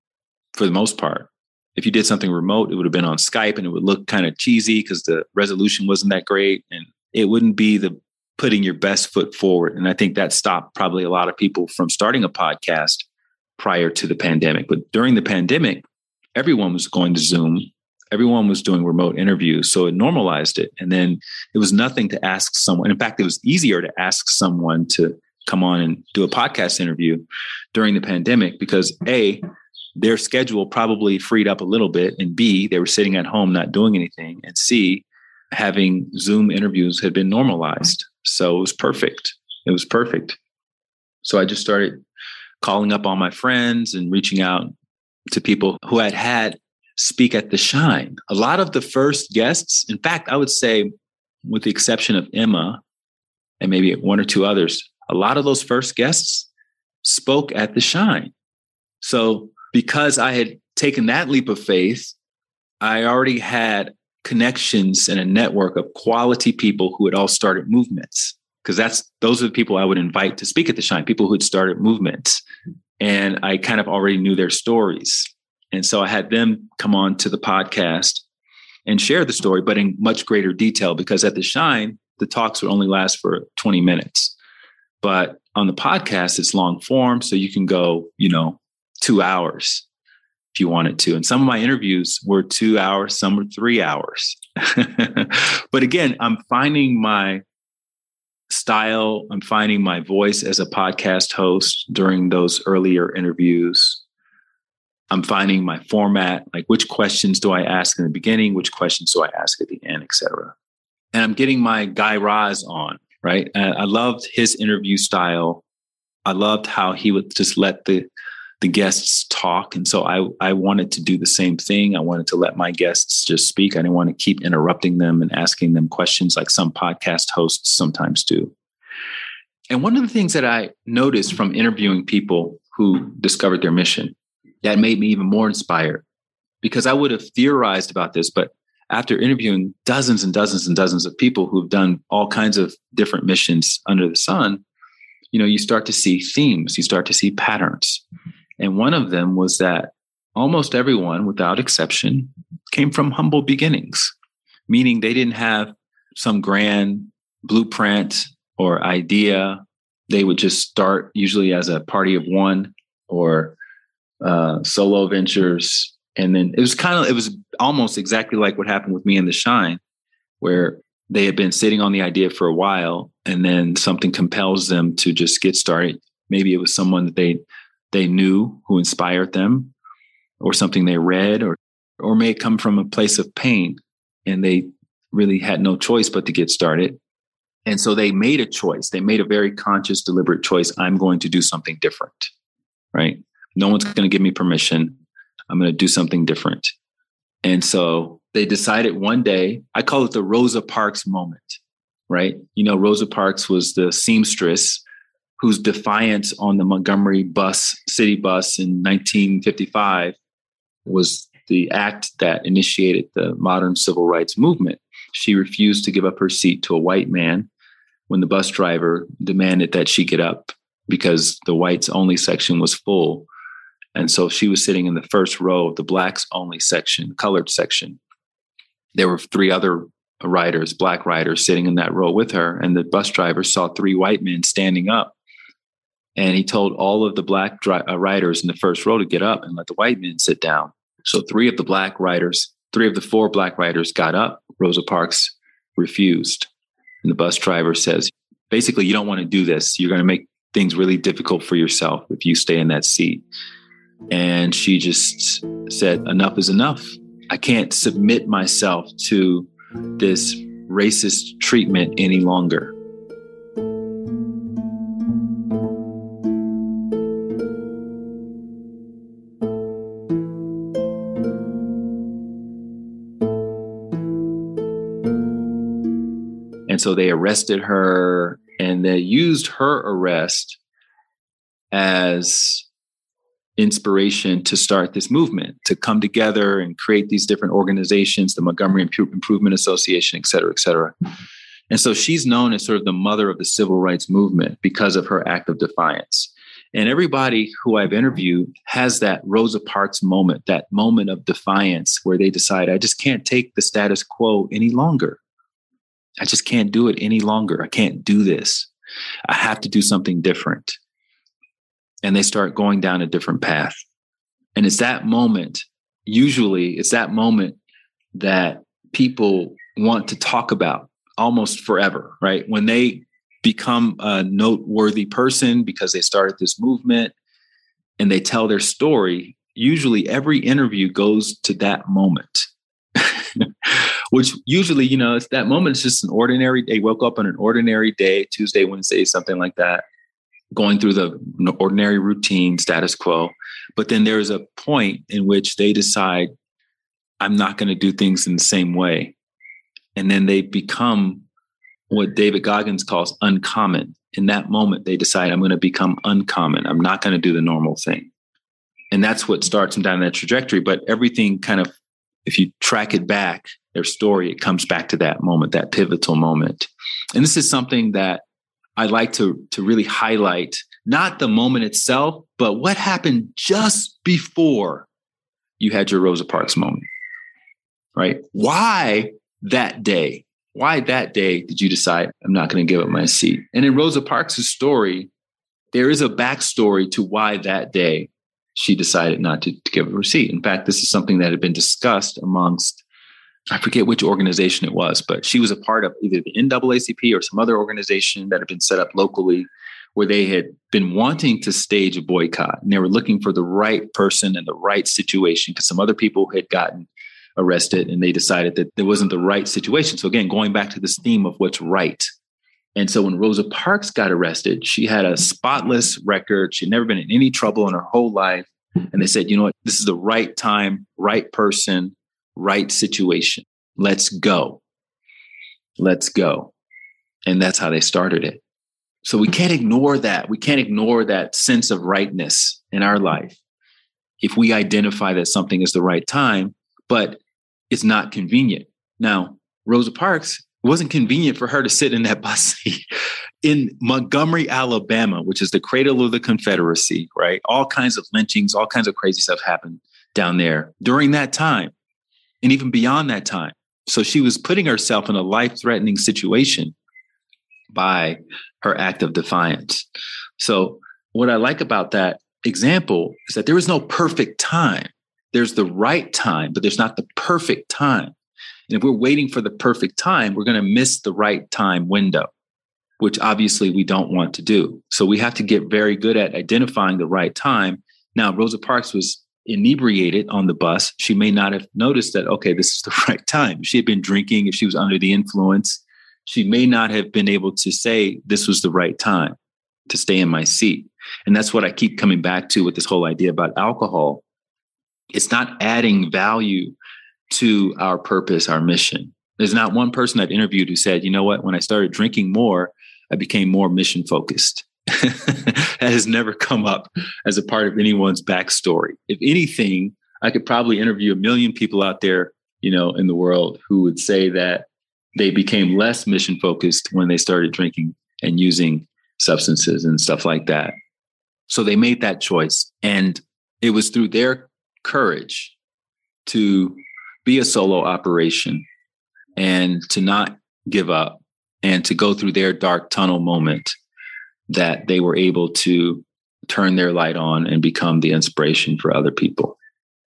for the most part. If you did something remote, it would have been on Skype and it would look kind of cheesy because the resolution wasn't that great and it wouldn't be the putting your best foot forward. And I think that stopped probably a lot of people from starting a podcast prior to the pandemic. But during the pandemic, everyone was going to Zoom, everyone was doing remote interviews. So it normalized it. And then it was nothing to ask someone. In fact, it was easier to ask someone to come on and do a podcast interview during the pandemic because A, their schedule probably freed up a little bit. And B, they were sitting at home not doing anything. And C, having Zoom interviews had been normalized. So it was perfect. It was perfect. So I just started calling up all my friends and reaching out to people who had had speak at the Shine. A lot of the first guests, in fact, I would say, with the exception of Emma and maybe one or two others, a lot of those first guests spoke at the Shine. So because I had taken that leap of faith, I already had connections and a network of quality people who had all started movements. Because that's those are the people I would invite to speak at the Shine, people who had started movements. And I kind of already knew their stories. And so I had them come on to the podcast and share the story, but in much greater detail because at the Shine, the talks would only last for 20 minutes. But on the podcast, it's long form. So you can go, you know, two hours you wanted to. And some of my interviews were two hours, some were three hours. <laughs> but again, I'm finding my style, I'm finding my voice as a podcast host during those earlier interviews. I'm finding my format, like which questions do I ask in the beginning, which questions do I ask at the end, etc. And I'm getting my Guy Raz on, right? I loved his interview style. I loved how he would just let the the guests talk. And so I, I wanted to do the same thing. I wanted to let my guests just speak. I didn't want to keep interrupting them and asking them questions like some podcast hosts sometimes do. And one of the things that I noticed from interviewing people who discovered their mission that made me even more inspired because I would have theorized about this, but after interviewing dozens and dozens and dozens of people who've done all kinds of different missions under the sun, you know, you start to see themes, you start to see patterns. And one of them was that almost everyone, without exception, came from humble beginnings, meaning they didn't have some grand blueprint or idea. They would just start usually as a party of one or uh, solo ventures. And then it was kind of, it was almost exactly like what happened with me in the Shine, where they had been sitting on the idea for a while and then something compels them to just get started. Maybe it was someone that they they knew who inspired them or something they read or or may come from a place of pain and they really had no choice but to get started. And so they made a choice. They made a very conscious deliberate choice. I'm going to do something different right? No one's mm-hmm. going to give me permission. I'm going to do something different. And so they decided one day i call it the rosa parks moment right? You know rosa parks was the seamstress whose defiance on the Montgomery bus, city bus in 1955 was the act that initiated the modern civil rights movement. She refused to give up her seat to a white man when the bus driver demanded that she get up because the whites only section was full. And so she was sitting in the first row of the blacks only section, colored section. There were three other riders, black riders, sitting in that row with her. And the bus driver saw three white men standing up. And he told all of the black dri- uh, riders in the first row to get up and let the white men sit down. So three of the black riders, three of the four black riders got up. Rosa Parks refused. And the bus driver says, basically, you don't want to do this. You're going to make things really difficult for yourself if you stay in that seat. And she just said, enough is enough. I can't submit myself to this racist treatment any longer. So they arrested her and they used her arrest as inspiration to start this movement, to come together and create these different organizations, the Montgomery Improvement Association, et cetera, et cetera. And so she's known as sort of the mother of the civil rights movement because of her act of defiance. And everybody who I've interviewed has that Rosa Parks moment, that moment of defiance where they decide, I just can't take the status quo any longer. I just can't do it any longer. I can't do this. I have to do something different and they start going down a different path. And it's that moment, usually, it's that moment that people want to talk about almost forever, right? When they become a noteworthy person because they started this movement and they tell their story, usually every interview goes to that moment. <laughs> Which usually, you know, it's that moment It's just an ordinary day. Woke up on an ordinary day, Tuesday, Wednesday, something like that going through the ordinary routine status quo. But then there's a point in which they decide, I'm not going to do things in the same way. And then they become what David Goggins calls uncommon. In that moment, they decide, I'm going to become uncommon. I'm not going to do the normal thing. And that's what starts them down that trajectory. But everything kind of, if you track it back, their story, it comes back to that moment, that pivotal moment. And this is something that I like to to really highlight not the moment itself, but what happened just before you had your Rosa Parks moment. Right? Why that day? Why that day did you decide I'm not going to give up my seat? And in Rosa Parks' story, there is a backstory to why that day she decided not to, to give up her seat. In fact, this is something that had been discussed amongst I forget which organization it was, but she was a part of either the NAACP or some other organization that had been set up locally where they had been wanting to stage a boycott and they were looking for the right person and the right situation because some other people had gotten arrested and they decided that there wasn't the right situation. So, again, going back to this theme of what's right. And so when Rosa Parks got arrested, she had a spotless record. She'd never been in any trouble in her whole life. And they said, you know what, this is the right time, right person, right situation. Let's go. Let's go. And that's how they started it. So we can't ignore that. We can't ignore that sense of rightness in our life. If we identify that something is the right time, but it's not convenient. Now, Rosa Parks, it wasn't convenient for her to sit in that bus <laughs> seat in Montgomery, Alabama, which is the cradle of the Confederacy, right? All kinds of lynchings, all kinds of crazy stuff happened down there during that time and even beyond that time. So she was putting herself in a life threatening situation by her act of defiance. So, what I like about that example is that there is no perfect time. There's the right time, but there's not the perfect time. And if we're waiting for the perfect time, we're going to miss the right time window, which obviously we don't want to do. So we have to get very good at identifying the right time. Now, Rosa Parks was inebriated on the bus, she may not have noticed that, okay, this is the <laughs> right time. If she had been drinking, if she was under the influence, she may not have been able to say this was the right time to stay in my seat. And that's what I keep coming back to with this whole idea about alcohol. It's not adding value to our purpose, our mission. There's not one person I've interviewed who said, you know what, when I started drinking more, I became more mission focused. <laughs> that has never come up as a part of anyone's backstory. If anything, I could probably interview a million people out there, you know, in the world who would say that they became less mission focused when they started drinking and using substances and stuff like that. So they made that choice. And it was through their courage to be a solo operation and to not give up and to go through their dark tunnel moment that they were able to turn their light on and become the inspiration for other people.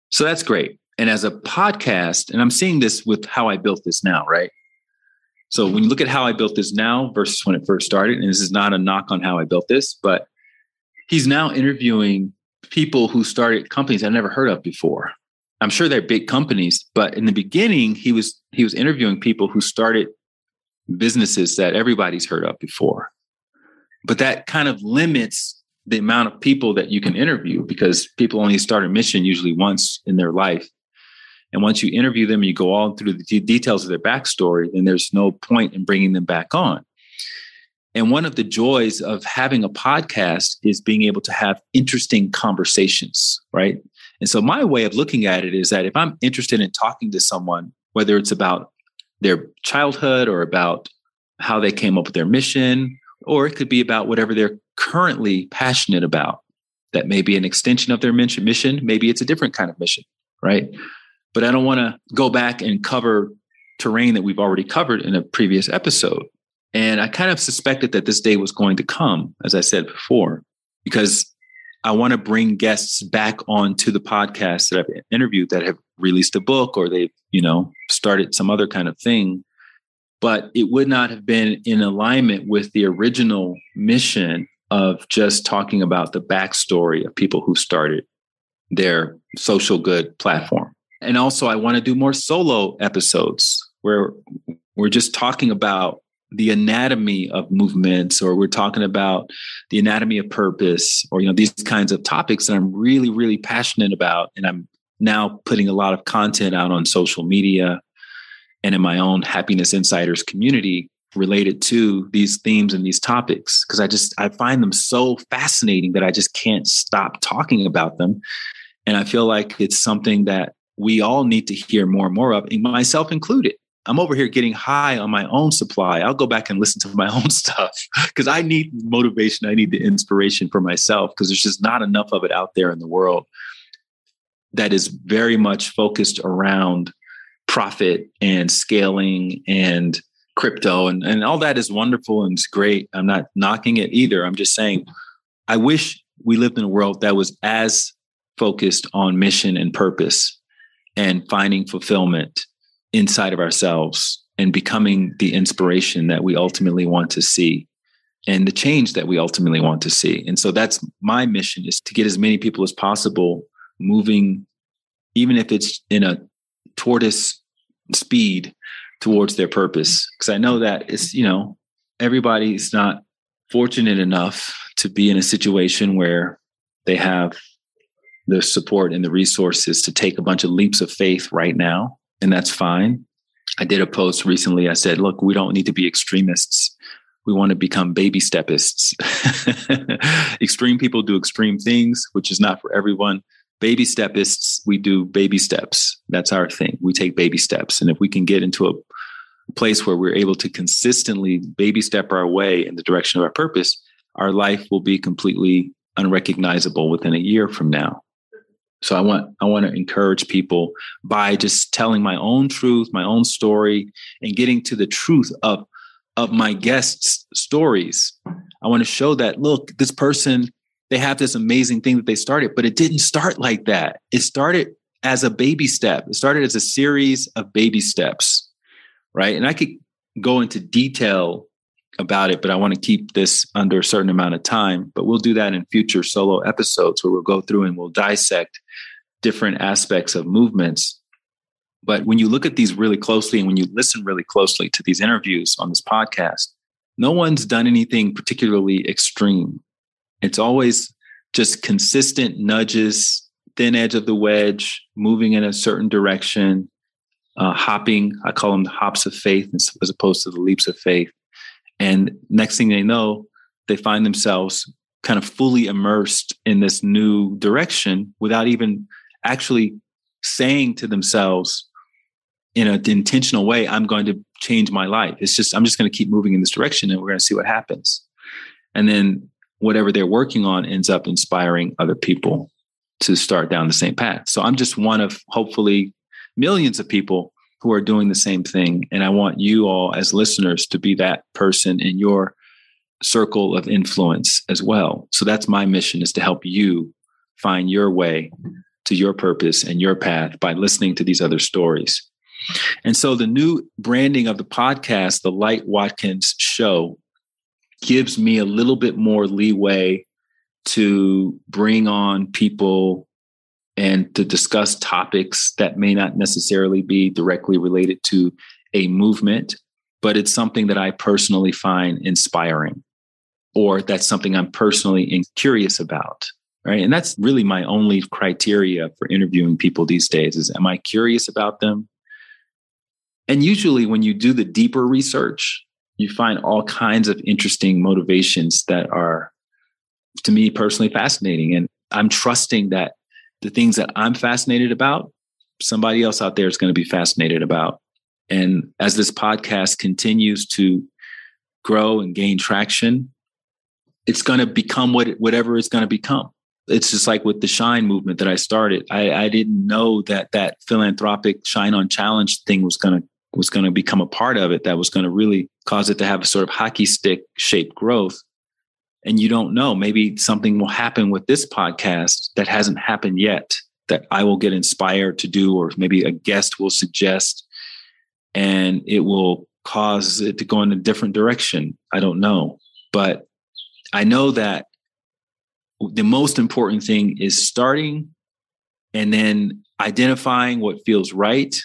So that's great. And as a podcast, and I'm seeing this with how I built this now, right? So when you look at how I built this now versus when it first started, and this is not a knock on how I built this, but he's now interviewing people who started companies I never heard of before. I'm sure they're big companies, but in the beginning, he was he was interviewing people who started businesses that everybody's heard of before. But that kind of limits the amount of people that you can interview because people only start a mission usually once in their life. And once you interview them you go all through the details of their backstory, then there's no point in bringing them back on. And one of the joys of having a podcast is being able to have interesting conversations, right? And so my way of looking at it is that if I'm interested in talking to someone, whether it's about their childhood or about how they came up with their mission, or it could be about whatever they're currently passionate about, that may be an extension of their mission, maybe it's a different kind of mission, right? But I don't want to go back and cover terrain that we've already covered in a previous episode. And I kind of suspected that this day was going to come, as I said before, because I want to bring guests back onto the podcast that I've interviewed that have released a book or they've, you know, started some other kind of thing. But it would not have been in alignment with the original mission of just talking about the backstory of people who started their social good platform. And also, I want to do more solo episodes where we're just talking about the anatomy of movements or we're talking about the anatomy of purpose or you know these kinds of topics that I'm really really passionate about and I'm now putting a lot of content out on social media and in my own happiness insiders community related to these themes and these topics because I just I find them so fascinating that I just can't stop talking about them and I feel like it's something that we all need to hear more and more of myself included I'm over here getting high on my own supply. I'll go back and listen to my <laughs> own stuff because I need motivation. I need the inspiration for myself because there's just not enough of it out there in the world that is very much focused around profit and scaling and crypto and, and all that is wonderful and it's great. I'm not knocking it either. I'm just saying I wish we lived in a world that was as focused on mission and purpose and finding fulfillment inside of ourselves and becoming the inspiration that we ultimately want to see and the change that we ultimately want to see. And so that's my mission is to get as many people as possible moving, even if it's in a tortoise speed towards their purpose. Mm-hmm. Because I know that it's, you know, everybody's not fortunate enough to be in a situation where they have the support and the resources to take a bunch of leaps of faith right now and that's fine. I did a post recently. I said, look, we don't need to be extremists. We want to become baby stepists. <laughs> extreme people do extreme things, which is not for everyone. Baby stepists, we do baby steps. That's our thing. We take baby steps. And if we can get into a place where we're able to consistently baby step our way in the direction of our purpose, our life will be completely unrecognizable within a year from now. So I want I want to encourage people by just telling my own truth, my own story, and getting to the truth of of my guests' stories. I want to show that look, this person they have this amazing thing that they started, but it didn't start like that. It started as a baby step. It started as a series of baby steps, right? And I could go into detail about it, but I want to keep this under a certain amount of time. But we'll do that in future solo episodes where we'll go through and we'll dissect different aspects of movements. But when you look at these really closely and when you listen really closely to these interviews on this podcast, no one's done anything particularly extreme. It's always just consistent nudges, thin edge of the wedge, moving in a certain direction, uh, hopping. I call them the hops of faith as opposed to the leaps of faith. And next thing they know, they find themselves kind of fully immersed in this new direction without even actually saying to themselves, in an intentional way, I'm going to change my life. It's just, I'm just going to keep moving in this direction and we're going to see what happens. And then whatever they're working on ends up inspiring other people to start down the same path. So I'm just one of hopefully millions of people who are doing the same thing. And I want you all as listeners to be that person in your circle of influence as well. So that's my mission is to help you find your way to your purpose and your path by listening to these other stories. And so the new branding of the podcast, the Light Watkins Show, gives me a little bit more leeway to bring on people and to discuss topics that may not necessarily be directly related to a movement, but it's something that I personally find inspiring or that's something I'm personally curious about. Right. And that's really my only criteria for interviewing people these days is am I curious about them? And usually when you do the deeper research, you find all kinds of interesting motivations that are to me personally fascinating. And I'm trusting that the things that I'm fascinated about, somebody else out there is going to be fascinated about. And as this podcast continues to grow and gain traction, it's going to become what whatever it's going to become. It's just like with the Shine movement that I started. I, I didn't know that that philanthropic Shine on Challenge thing was going to was going to become a part of it. That was going to really cause it to have a sort of hockey stick shaped growth. And you don't know maybe something will happen with this podcast that hasn't happened yet that i will get inspired to do or maybe a guest will suggest. And it will cause it to go in a different direction. I don't know. But i know that the most important thing is starting and then identifying what feels right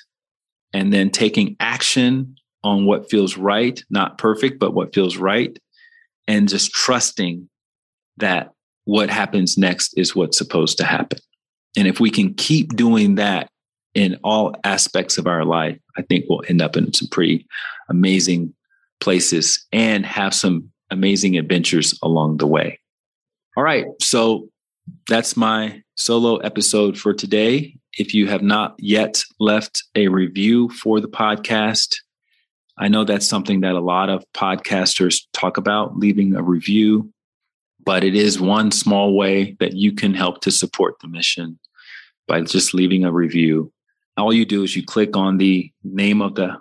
and then taking action on what feels right not perfect but what feels right and just trusting that what happens next is what's supposed to happen. And if we can keep doing that in all aspects of our life, I think we'll end up in some pretty amazing places and have some amazing adventures along the way. All right. So that's my solo episode for today. If you have not yet left a review for the podcast, I know that's something that a lot of podcasters talk about, leaving a review, but it is one small way that you can help to support the mission by just leaving a review. All you do is you click on the name of the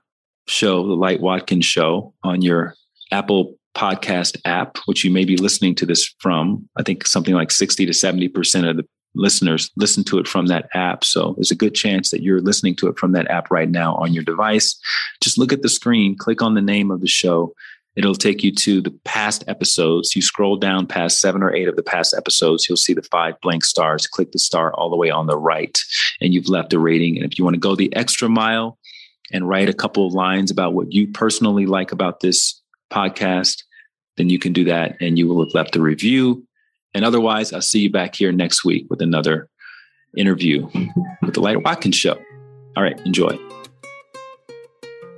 show, the Light Watkins Show, on your Apple podcast app, which you may be listening to this from. I think something like 60 to 70% of the listeners listen to it from that app. So there's a good chance that you're listening to it from that app right now on your device. Just look at the screen, click on the name of the show. It'll take you to the past episodes. You scroll down past seven or eight of the past episodes, you'll see the five blank stars. Click the star all the way on the right, and you've left a rating. And if you want to go the extra mile and write a couple of lines about what you personally like about this podcast, then you can do that and you will have left a review and otherwise, I'll see you back here next week with another interview with the Light Watkins Show. All right, enjoy.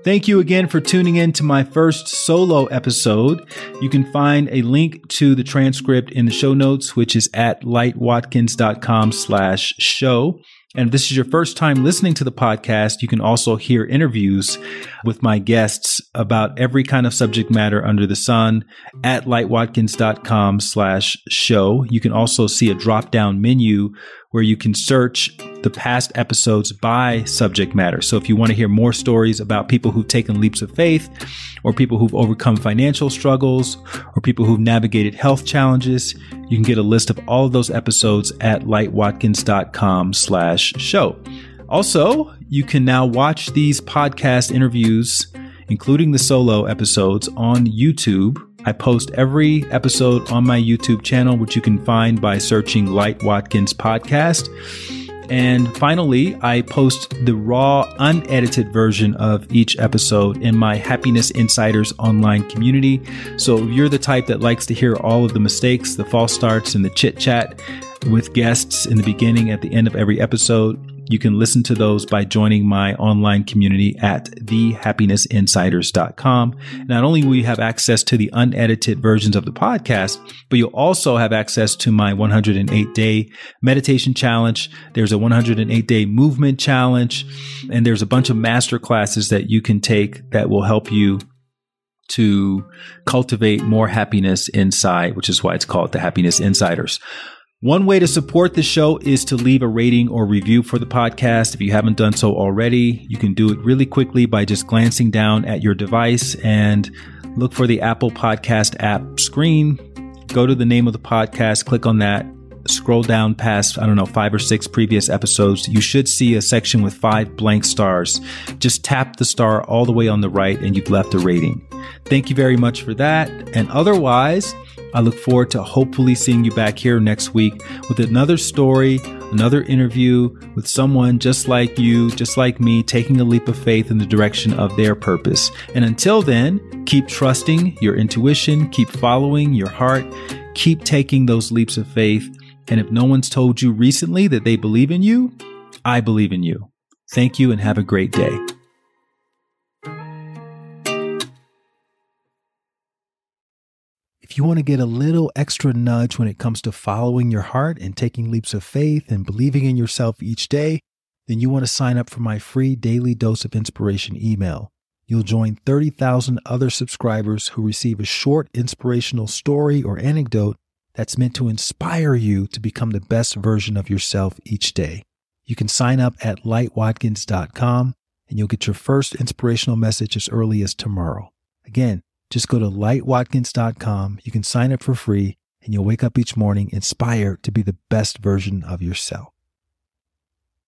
Thank you again for tuning in to my first solo episode. You can find a link to the transcript in the show notes, which is at lightwatkins.com slash show. And if this is your first time listening to the podcast, you can also hear interviews with my guests about every kind of subject matter under the sun at lightwatkins.com slash show. You can also see a drop down menu where you can search the past episodes by subject matter. So if you want to hear more stories about people who've taken leaps of faith or people who've overcome financial struggles or people who've navigated health challenges, you can get a list of all of those episodes at lightwatkins.com slash show. Also, you can now watch these podcast interviews, including the solo episodes on YouTube I post every episode on my YouTube channel, which you can find by searching Light Watkins Podcast. And finally, I post the raw, unedited version of each episode in my Happiness Insiders online community. So if you're the type that likes to hear all of the mistakes, the false starts, and the chit chat with guests in the beginning, at the end of every episode, You can listen to those by joining my online community at thehappinessinsiders.com. Not only will you have access to the unedited versions of the podcast, but you'll also have access to my 108 day meditation challenge. There's a 108 day movement challenge, and there's a bunch of master classes that you can take that will help you to cultivate more happiness inside, which is why it's called the Happiness Insiders. One way to support the show is to leave a rating or review for the podcast. If you haven't done so already, you can do it really quickly by just glancing down at your device and look for the Apple Podcast app screen. Go to the name of the podcast, click on that, scroll down past, I don't know, five or six previous episodes. You should see a section with five blank stars. Just tap the star all the way on the right and you've left a rating. Thank you very much for that. And otherwise, I look forward to hopefully seeing you back here next week with another story, another interview with someone just like you, just like me, taking a leap of faith in the direction of their purpose. And until then, keep trusting your intuition, keep following your heart, keep taking those leaps of faith. And if no one's told you recently that they believe in you, I believe in you. Thank you and have a great day. If you want to get a little extra nudge when it comes to following your heart and taking leaps of faith and believing in yourself each day, then you want to sign up for my free daily dose of inspiration email. You'll join 30,000 other subscribers who receive a short inspirational story or anecdote that's meant to inspire you to become the best version of yourself each day. You can sign up at lightwatkins.com and you'll get your first inspirational message as early as tomorrow. Again, just go to lightwatkins.com. You can sign up for free and you'll wake up each morning inspired to be the best version of yourself.